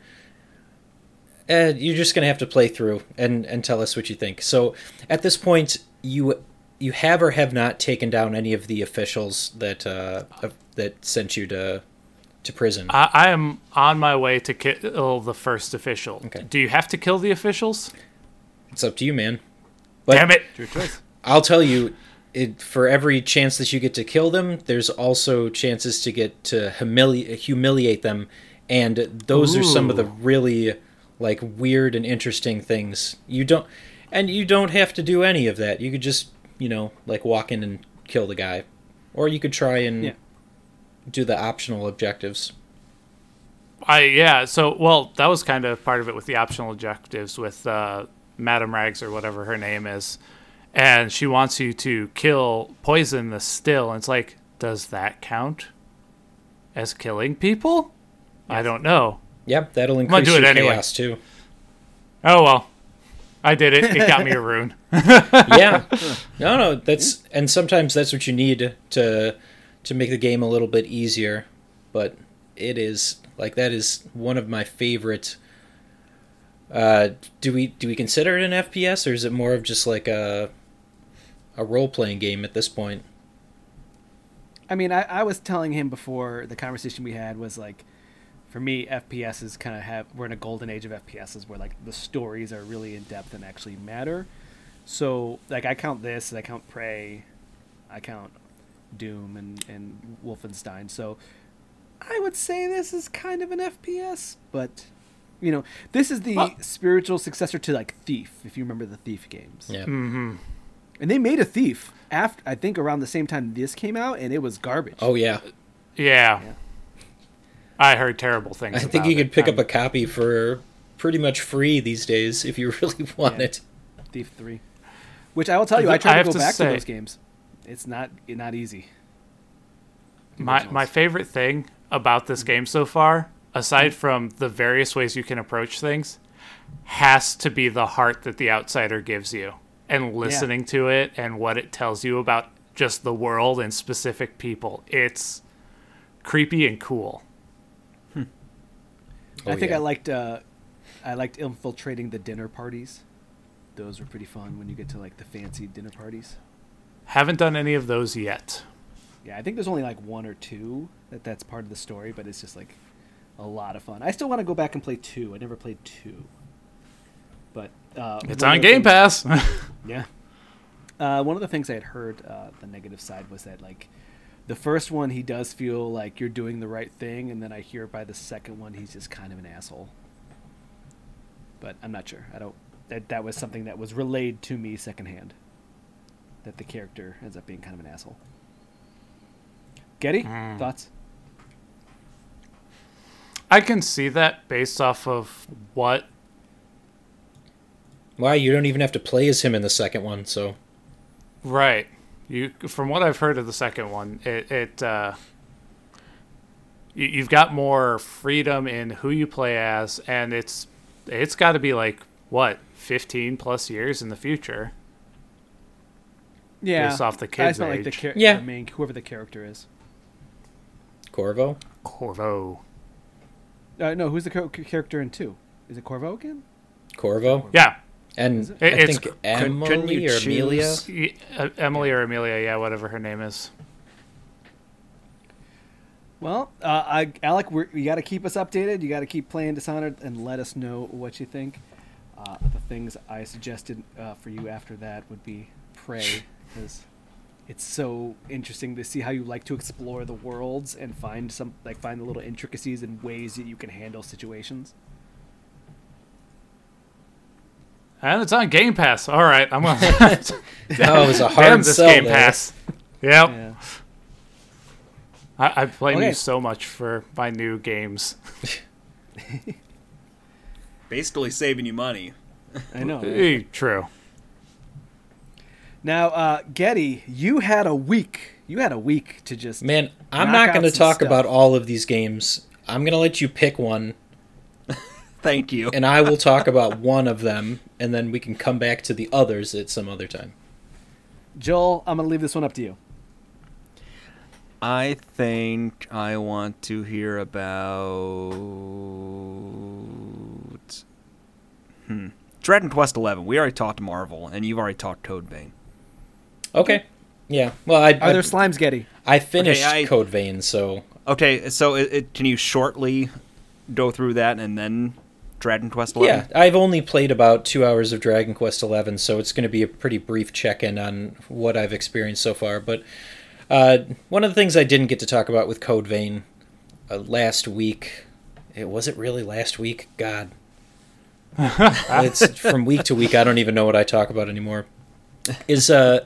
uh, you're just gonna have to play through and and tell us what you think. So at this point, you you have or have not taken down any of the officials that uh, that sent you to to prison. I, I am on my way to kill the first official. Okay. Do you have to kill the officials? It's up to you, man. But Damn it! Your choice. I'll tell you, it, for every chance that you get to kill them, there's also chances to get to humili- humiliate them, and those are some of the really like weird and interesting things. You don't, and you don't have to do any of that. You could just, you know, like walk in and kill the guy, or you could try and Yeah. do the optional objectives. I yeah. So well, that was kind of part of it with the optional objectives with uh, Madame Rags or whatever her name is, and she wants you to kill poison the still. And it's like, does that count as killing people? I don't know. Yep, that'll gonna increase do it your anyway. chaos too. Oh well, I did it. It got me a rune. yeah no no that's and sometimes that's what you need to to make the game a little bit easier but it is like that is one of my favorite uh do we do we consider it an fps or is it more of just like a a role-playing game at this point I mean, I, I was telling him before the conversation we had was like, for me, FPSs is kind of have we're in a golden age of FPSs where like the stories are really in depth and actually matter. So like I count this, I count Prey, I count Doom and and Wolfenstein. So I would say this is kind of an FPS, but you know, this is the Well- spiritual successor to like Thief, if you remember the Thief games. yeah hmm And they made a Thief after I think around the same time this came out, and it was garbage. oh yeah Yeah. Yeah. I heard terrible things. i think you could it. pick I'm- up a copy for pretty much free these days if you really want Yeah. it Thief Three, which I will tell you, I I tried have to go to back say- to those games. It's not not easy. My my favorite thing about this game so far, aside from the various ways you can approach things, has to be the heart that the outsider gives you and listening to it and what it tells you about just the world and specific people. It's creepy and cool. Oh, I think yeah. I liked uh, I liked infiltrating the dinner parties. Those were pretty fun when you get to like the fancy dinner parties. Haven't done any of those yet. Yeah, I think there's only like one or two that that's part of the story, but it's just like a lot of fun. I still want to go back and play two. I never played two, but uh, It's on Game things- Pass. Yeah. Uh, one of the things I had heard, uh, the negative side, was that like the first one he does feel like you're doing the right thing, and then I hear by the second one he's just kind of an asshole. But I'm not sure. I don't. That that was something that was relayed to me secondhand. That the character ends up being kind of an asshole. Getty, Mm. thoughts? I can see that based off of what why you don't even have to play as him in the second one so Right. You from what I've heard of the second one, it, it uh, you, you've got more freedom in who you play as, and it's it's got to be like what fifteen plus years in the future. Yeah. Based off the kid's just meant, like the, age. char- Yeah. the main whoever the character is. corvo Corvo. Uh, no, who's the char- character in two? Is it Corvo again? corvo Yeah, and it? i it's- think Couldn't- couldn't emily you or amelia choose- E- uh, Emily or Amelia, yeah, whatever her name is. Well, uh, I, Alec, we're, you got to keep us updated. You got to keep playing Dishonored and let us know what you think. Uh, the things I suggested uh, for you after that would be Prey, because it's so interesting to see how you like to explore the worlds and find some like find the little intricacies and ways that you can handle situations. And it's on Game Pass. All right, I'm gonna. That was a hard Damn this sell Game there. Pass. Yep. Yeah. I, I blame Okay. you so much for my new games. Basically saving you money. I know. Eh, True. Now, uh, Getty, you had a week. You had a week to just Man, I'm Knock not going to talk stuff. about all of these games. I'm going to let you pick one, Thank you. and I will talk about one of them, and then we can come back to the others at some other time. Joel. I'm gonna leave this one up to you. I think I want to hear about hmm. Dragon Quest Eleven. We already talked Marvel, and you've already talked Code Vein. Okay. Yeah. Well, I Are I, there slimes, Getty? I finished I- Code Vein, so Okay, so it, it, can you shortly go through that and then Dragon Quest Eleven? yeah, I've only played about two hours of Dragon Quest XI, so it's going to be a pretty brief check-in on what I've experienced so far. But uh, one of the things I didn't get to talk about with Code Vein uh, last week, it was it really last week? God, it's from week to week. I don't even know what I talk about anymore. Is uh,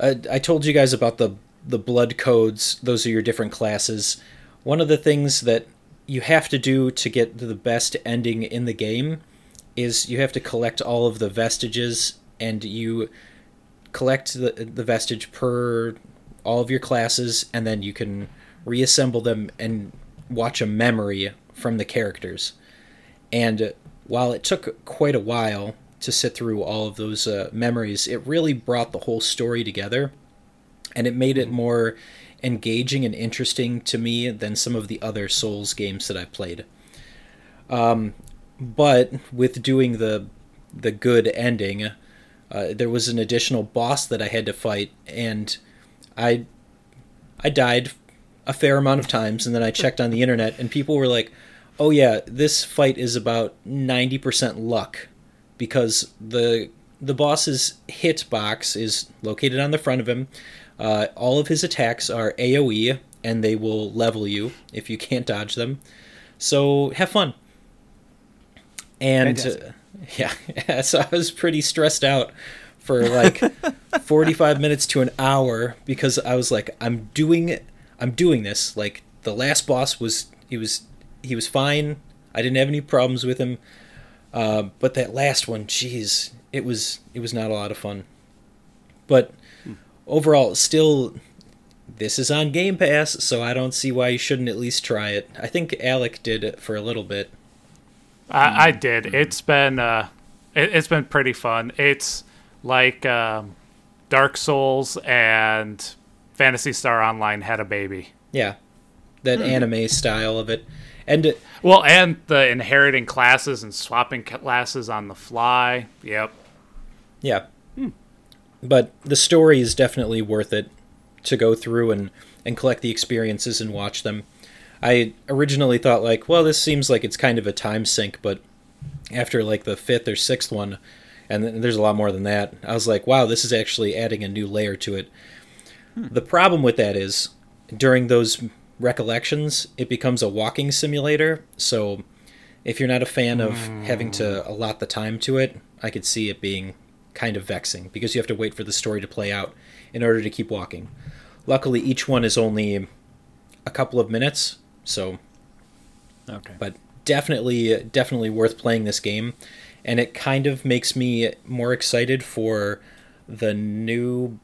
I, I told you guys about the the blood codes. Those are your different classes. One of the things that you have to do to get the best ending in the game is you have to collect all of the vestiges, and you collect the the vestige per all of your classes, and then you can reassemble them and watch a memory from the characters. And while it took quite a while to sit through all of those uh, memories, it really brought the whole story together. And it made it more engaging and interesting to me than some of the other Souls games that I played. Um, but with doing the the good ending, uh, there was an additional boss that I had to fight, and I I died a fair amount of times, and then I checked on the internet, and people were like, "Oh yeah, this fight is about ninety percent luck, because the the boss's hitbox is located on the front of him. Uh, all of his attacks are AOE, and they will level you if you can't dodge them. So have fun." And uh, yeah, so I was pretty stressed out for like 45 minutes to an hour because I was like, I'm doing, I'm doing this. Like the last boss was, he was, he was fine. I didn't have any problems with him. Uh, but that last one, geez, it was, it was not a lot of fun. But overall, still, this is on Game Pass, so I don't see why you shouldn't at least try it. I think Alec did it for a little bit. I, I did. It's been uh, it, it's been pretty fun. It's like um, Dark Souls and Phantasy Star Online had a baby. Yeah, that anime style of it, and uh, Well, and the inheriting classes and swapping classes on the fly. Yep. yeah. But the story is definitely worth it to go through and and collect the experiences and watch them. I originally thought like, well, this seems like it's kind of a time sink, but after like the fifth or sixth one, and th- there's a lot more than that, I was like, wow, this is actually adding a new layer to it. Hmm. The problem with that is during those recollections, it becomes a walking simulator. So if you're not a fan of having to hmm. allot the time to it, I could see it being kind of vexing because you have to wait for the story to play out in order to keep walking. Luckily, each one is only a couple of minutes, so Okay. but definitely definitely worth playing this game and it kind of makes me more excited for the new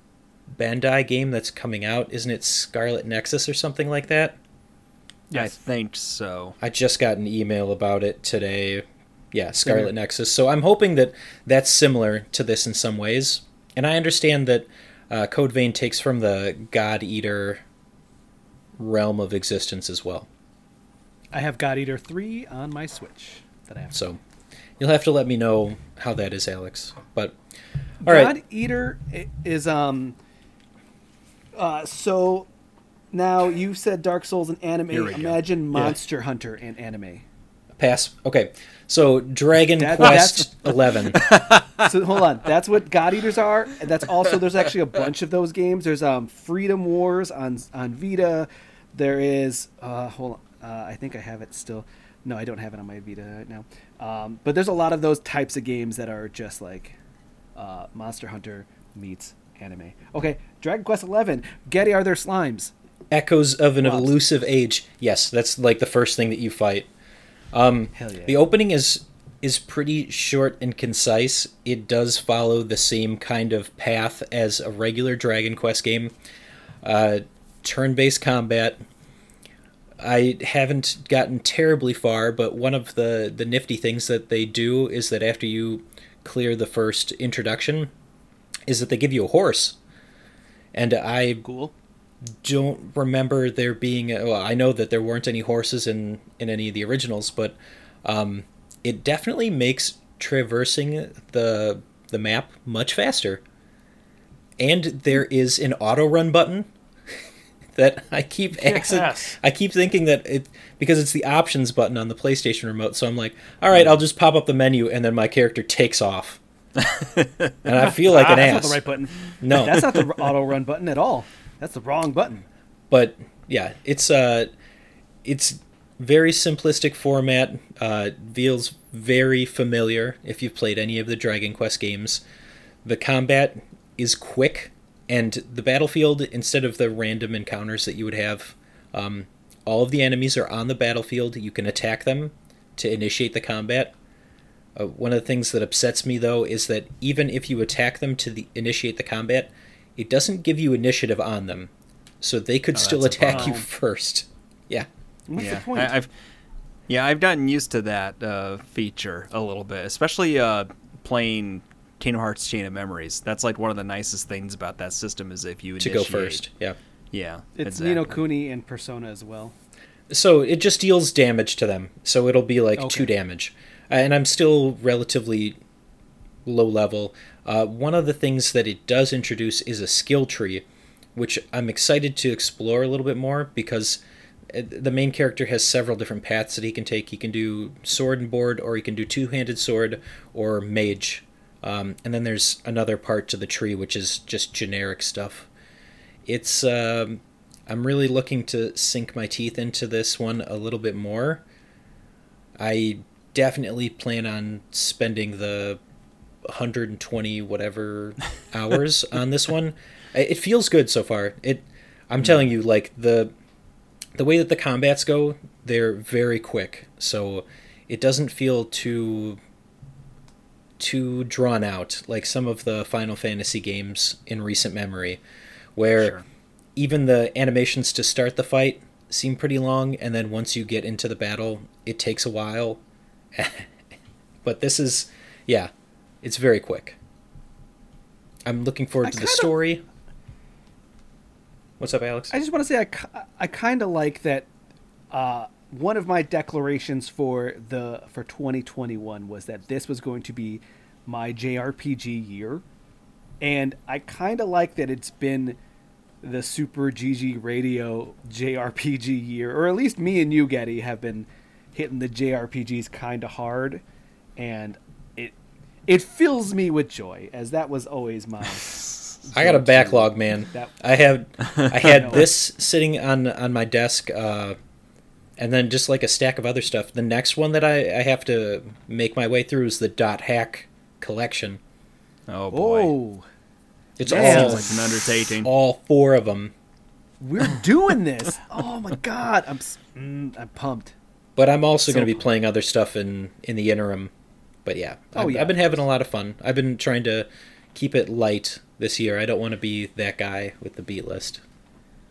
Bandai game that's coming out isn't it Scarlet Nexus or something like that I think so. I just got an email about it today yeah Scarlet Nexus so I'm hoping that that's similar to this in some ways and I understand that uh, Code Vein takes from the God Eater realm of existence as well I have God Eater three on my Switch that I have. So you'll have to let me know how that is, Alex. But all right, God Eater is um. Uh, so now you said Dark Souls and anime. Here we go. Imagine Monster Hunter and anime. Pass. Okay. So Dragon That- Quest Eleven. so hold on. That's what God Eaters are. And that's also there's actually a bunch of those games. There's um Freedom Wars on on Vita. There is uh hold on. Uh, I think I have it still. No, I don't have it on my Vita right now. Um, but there's a lot of those types of games that are just like uh, Monster Hunter meets anime. Okay, Dragon Quest Eleven. Getty, are there slimes? Echoes of an Lots. elusive age. Yes, that's like the first thing that you fight. Um, Hell yeah. The opening is is pretty short and concise. It does follow the same kind of path as a regular Dragon Quest game. Uh, turn-based combat. I haven't gotten terribly far, but one of the the nifty things that they do is that after you clear the first introduction, is that they give you a horse. And I Cool. Don't remember there being. Well, I know that there weren't any horses in in any of the originals, but um, it definitely makes traversing the the map much faster. And there is an auto run button that I keep accident- Yes. I keep thinking that it because it's the options button on the PlayStation remote. So I'm like, all right, I'll just pop up the menu, and then my character takes off. and I feel like an That's not the right button. No. that's not the auto run button at all. That's the wrong button. but yeah, it's uh, it's very simplistic format. Uh, feels very familiar if you've played any of the Dragon Quest games. The combat is quick, and the battlefield instead of the random encounters that you would have, um, all of the enemies are on the battlefield. You can attack them to initiate the combat. Uh, one of the things that upsets me though is that even if you attack them to the, initiate the combat, it doesn't give you initiative on them, so they could still attack you first. Yeah, What's yeah, the point? I, I've yeah, I've gotten used to that uh, feature a little bit, especially uh, playing Kingdom Hearts Chain of Memories. That's like one of the nicest things about that system is if you to go first. Yeah, Yeah, it's exactly. Ni no Kuni and Persona as well. so it just deals damage to them. So it'll be like Okay. two damage, Uh, and I'm still relatively low level. Uh, one of the things that it does introduce is a skill tree, which I'm excited to explore a little bit more because uh, the main character has several different paths that he can take. He can do sword and board, or he can do two handed sword, or mage. Um, and then there's another part to the tree, which is just generic stuff. It's. Um, I'm really looking to sink my teeth into this one a little bit more. I definitely plan on spending the 120 whatever hours on this one. It feels good so far. It I'm hmm. telling you like the the way that the combats go, they're very quick. So it doesn't feel too too drawn out like some of the Final Fantasy games in recent memory where Sure. even the animations to start the fight seem pretty long and then once you get into the battle it takes a while but this is yeah it's very quick. I'm looking forward I to the story. What's up alex? I just want to say I, I kind of like that. Uh, one of my declarations for the for 2021 was that this was going to be my JRPG year, and I kind of like that it's been the Super GG Radio JRPG year, or at least me and you, Getty, have been hitting the JRPGs kind of hard, and it it fills me with joy, as that was always my. i got a backlog man That- i had i know. had this sitting on on my desk uh and then just like a stack of other stuff the next one that i i have to make my way through is the dot hack collection Oh boy, Oh, it's Yeah. all like an undertaking. all four of them we're doing this! Oh my god, I'm mm, I'm pumped. But I'm also So going to be playing other stuff in in the interim. But yeah, Oh, I've, yeah. I've been having a lot of fun. I've been trying to keep it light this year. I don't want to be that guy with the beat list.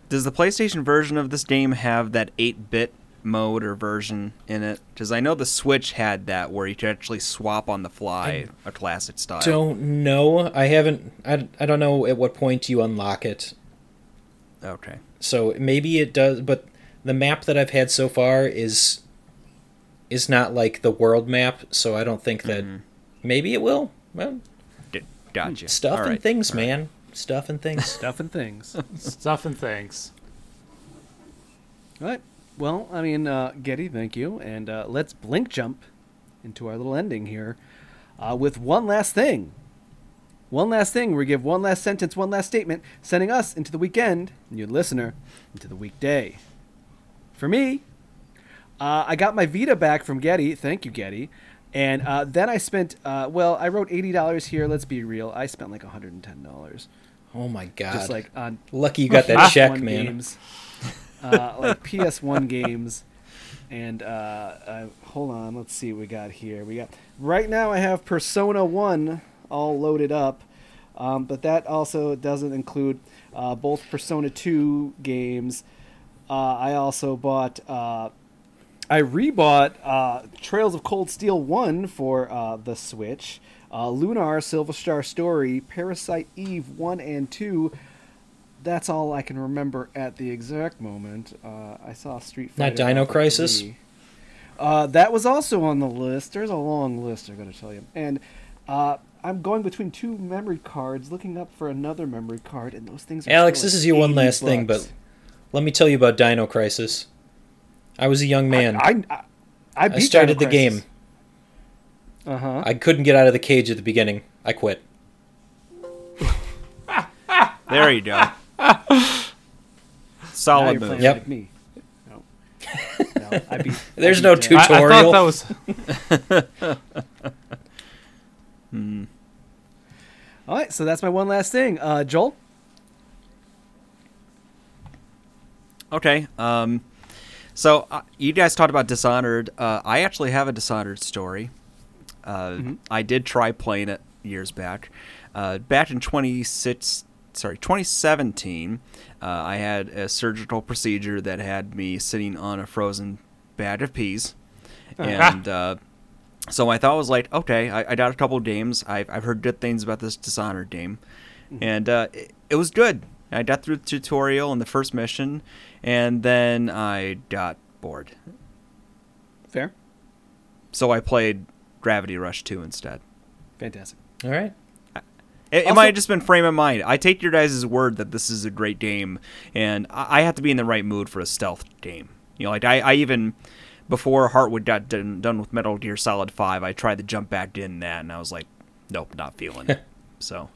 Does the PlayStation version of this game have that 8-bit mode or version in it? Because I know the Switch had that where you could actually swap on the fly, a classic style. Don't know. I haven't. I, I don't know at what point you unlock it. Okay. So maybe it does. But the map that I've had so far is is not like the world map. So I don't think that. Maybe it will. Well, G- Gotcha. stuff All and right. things, All right. man. Stuff and things. Stuff and things. Stuff and things. All right. Well, I mean, uh, Getty, thank you, and uh, let's blink jump into our little ending here uh, with one last thing. One last thing. We give one last sentence, one last statement, sending us into the weekend, and you listener, into the weekday. For me, uh, I got my Vita back from Getty. Thank you, Getty. And uh, then I spent, uh, well, I wrote eighty dollars here. Let's be real. I spent like hundred and ten dollars, Oh my god! just like on lucky you got that check, PS1 man. Games, uh, like PS1 games, and uh, uh, hold on, let's see what we got here. We got right now. I have Persona One all loaded up, um, but that also doesn't include uh, both Persona Two games. Uh, I also bought. I rebought uh, Trails of Cold Steel 1 for uh, the Switch, uh, Lunar, Silver Star Story, Parasite Eve 1 and 2. That's all I can remember at the exact moment. Uh, I saw Street Fighter. Not Dino Crisis? Uh, that was also on the list. There's a long list, I gotta tell you. And uh, I'm going between two memory cards, looking up for another memory card, and those things are Alex, this is your one 80 last thing, but let me tell you about Dino Crisis. I was a young man. I, I, I, I, I started the game. Uh huh. I couldn't get out of the cage at the beginning. I quit. There you go. Solid move. Yep. like me. No. No, I beat, There's I no beat, uh, I, I Tutorial. thought that was All right, so that's my one last thing. Uh, Joel. Okay. Um, so uh, you guys talked about Dishonored. Uh, I actually have a Dishonored story. Uh, I did try playing it years back. Uh, back in 26, sorry, 2017, uh, I had a surgical procedure that had me sitting on a frozen bag of peas, and uh, so my thought was like, okay, I, I got a couple of games. I've, I've heard good things about this Dishonored game, and uh, it, it was good. I got through the tutorial and the first mission, and then I got bored. Fair. So I played Gravity Rush 2 instead. Fantastic. All right. It, it Also- might have just been frame of mind. I take your guys' word that this is a great game, and I, I have to be in the right mood for a stealth game. You know, like I, I even before Heartwood got done, done with Metal Gear Solid Five, I tried to jump back in that, and I was like, nope, not feeling it. So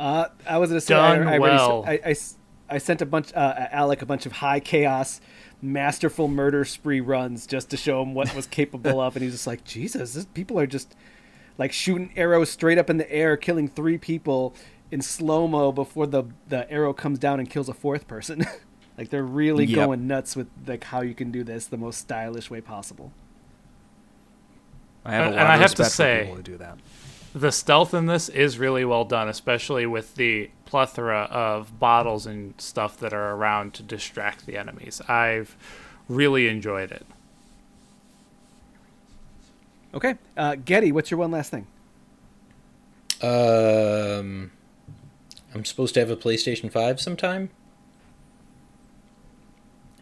Uh, I was gonna say I- Done I, already well. s- I, I s- I sent a bunch uh, Alec a bunch of high chaos, masterful murder spree runs just to show him what was capable of, and he's just like, Jesus, this, people are just like shooting arrows straight up in the air, killing three people in slow mo before the the arrow comes down and kills a fourth person. like they're really Yep. going nuts with like how you can do this the most stylish way possible. I have a And- lot and of I have to say- for people who do that. The stealth in this is really well done, especially with the plethora of bottles and stuff that are around to distract the enemies. I've really enjoyed it. Okay, uh, Getty, what's your one last thing? Um, I'm supposed to have a PlayStation 5 sometime.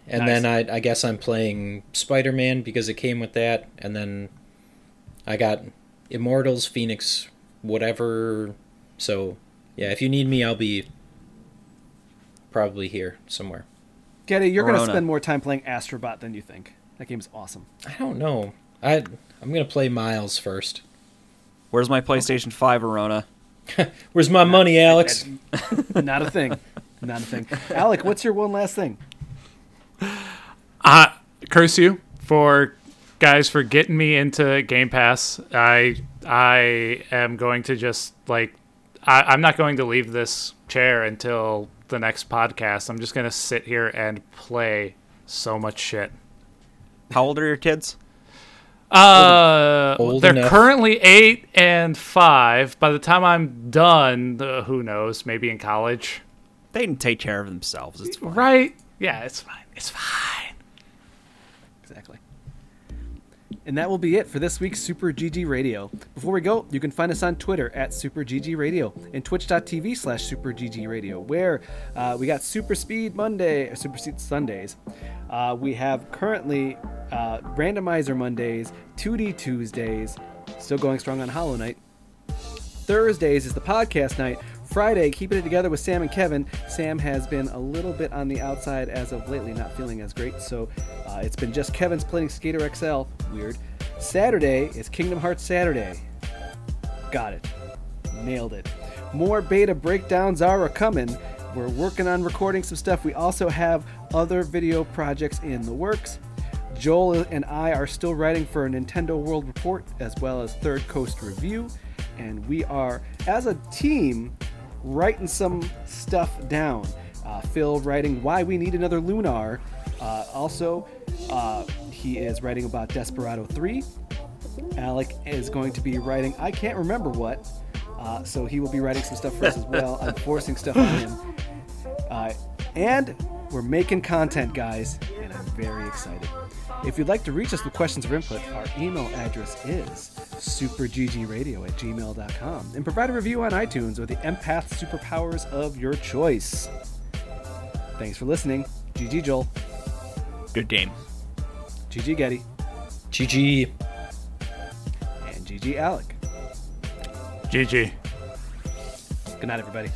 And Nice. then I, I guess I'm playing Spider Man because it came with that. And then I got Immortals, Fenyx, whatever. So, yeah, if you need me, I'll be probably here somewhere. Getty, you're gonna spend more time playing Astrobot than you think. That game's awesome. I don't know. I I'm gonna play Miles first. Where's my PlayStation Five, Arona? Where's my money, Alex? Not a thing. Not a thing. Alec, what's your one last thing? Uh, curse you for guys for getting me into Game Pass. I I am going to just like I, I'm not going to leave this chair until the next podcast. I'm just gonna sit here and play so much shit. How old are your kids? Uh, Old they're enough. currently eight and five. By the time I'm done, uh, who knows? Maybe in college. They can take care of themselves. It's fine. Right? Yeah, it's fine. It's fine. And that will be it for this week's Super GG Radio. Before we go, you can find us on Twitter at Super GG Radio and twitch.tv slash Super GG Radio, where uh, we got Super Speed Monday, or Super Speed Sundays. Uh, we have currently uh, Randomizer Mondays, 2D Tuesdays, still going strong on Hollow Knight. Thursdays is the podcast night Friday, keeping it together with Sam and Kevin. Sam has been a little bit on the outside as of lately, not feeling as great, so uh, it's been just Kevin's playing Skater XL. Weird. Saturday is Kingdom Hearts Saturday. Got it. Nailed it. More beta breakdowns are coming. We're working on recording some stuff. We also have other video projects in the works. Joel and I are still writing for a Nintendo World Report as well as Third Coast Review. And we are, as a team, writing some stuff down. Uh, Phil writing why we need another Lunar. Uh, also, uh, he is writing about Desperado 3. Alec is going to be writing, I can't remember what. Uh, so he will be writing some stuff for us as well. I'm forcing stuff on him. Uh, and we're making content, guys, and I'm very excited. If you'd like to reach us with questions or input, our email address is superggradio at gmail.com and provide a review on iTunes or the empath superpowers of your choice. Thanks for listening. GG Joel. Good game. GG Getty. GG. And GG Alec. GG. Good night, everybody.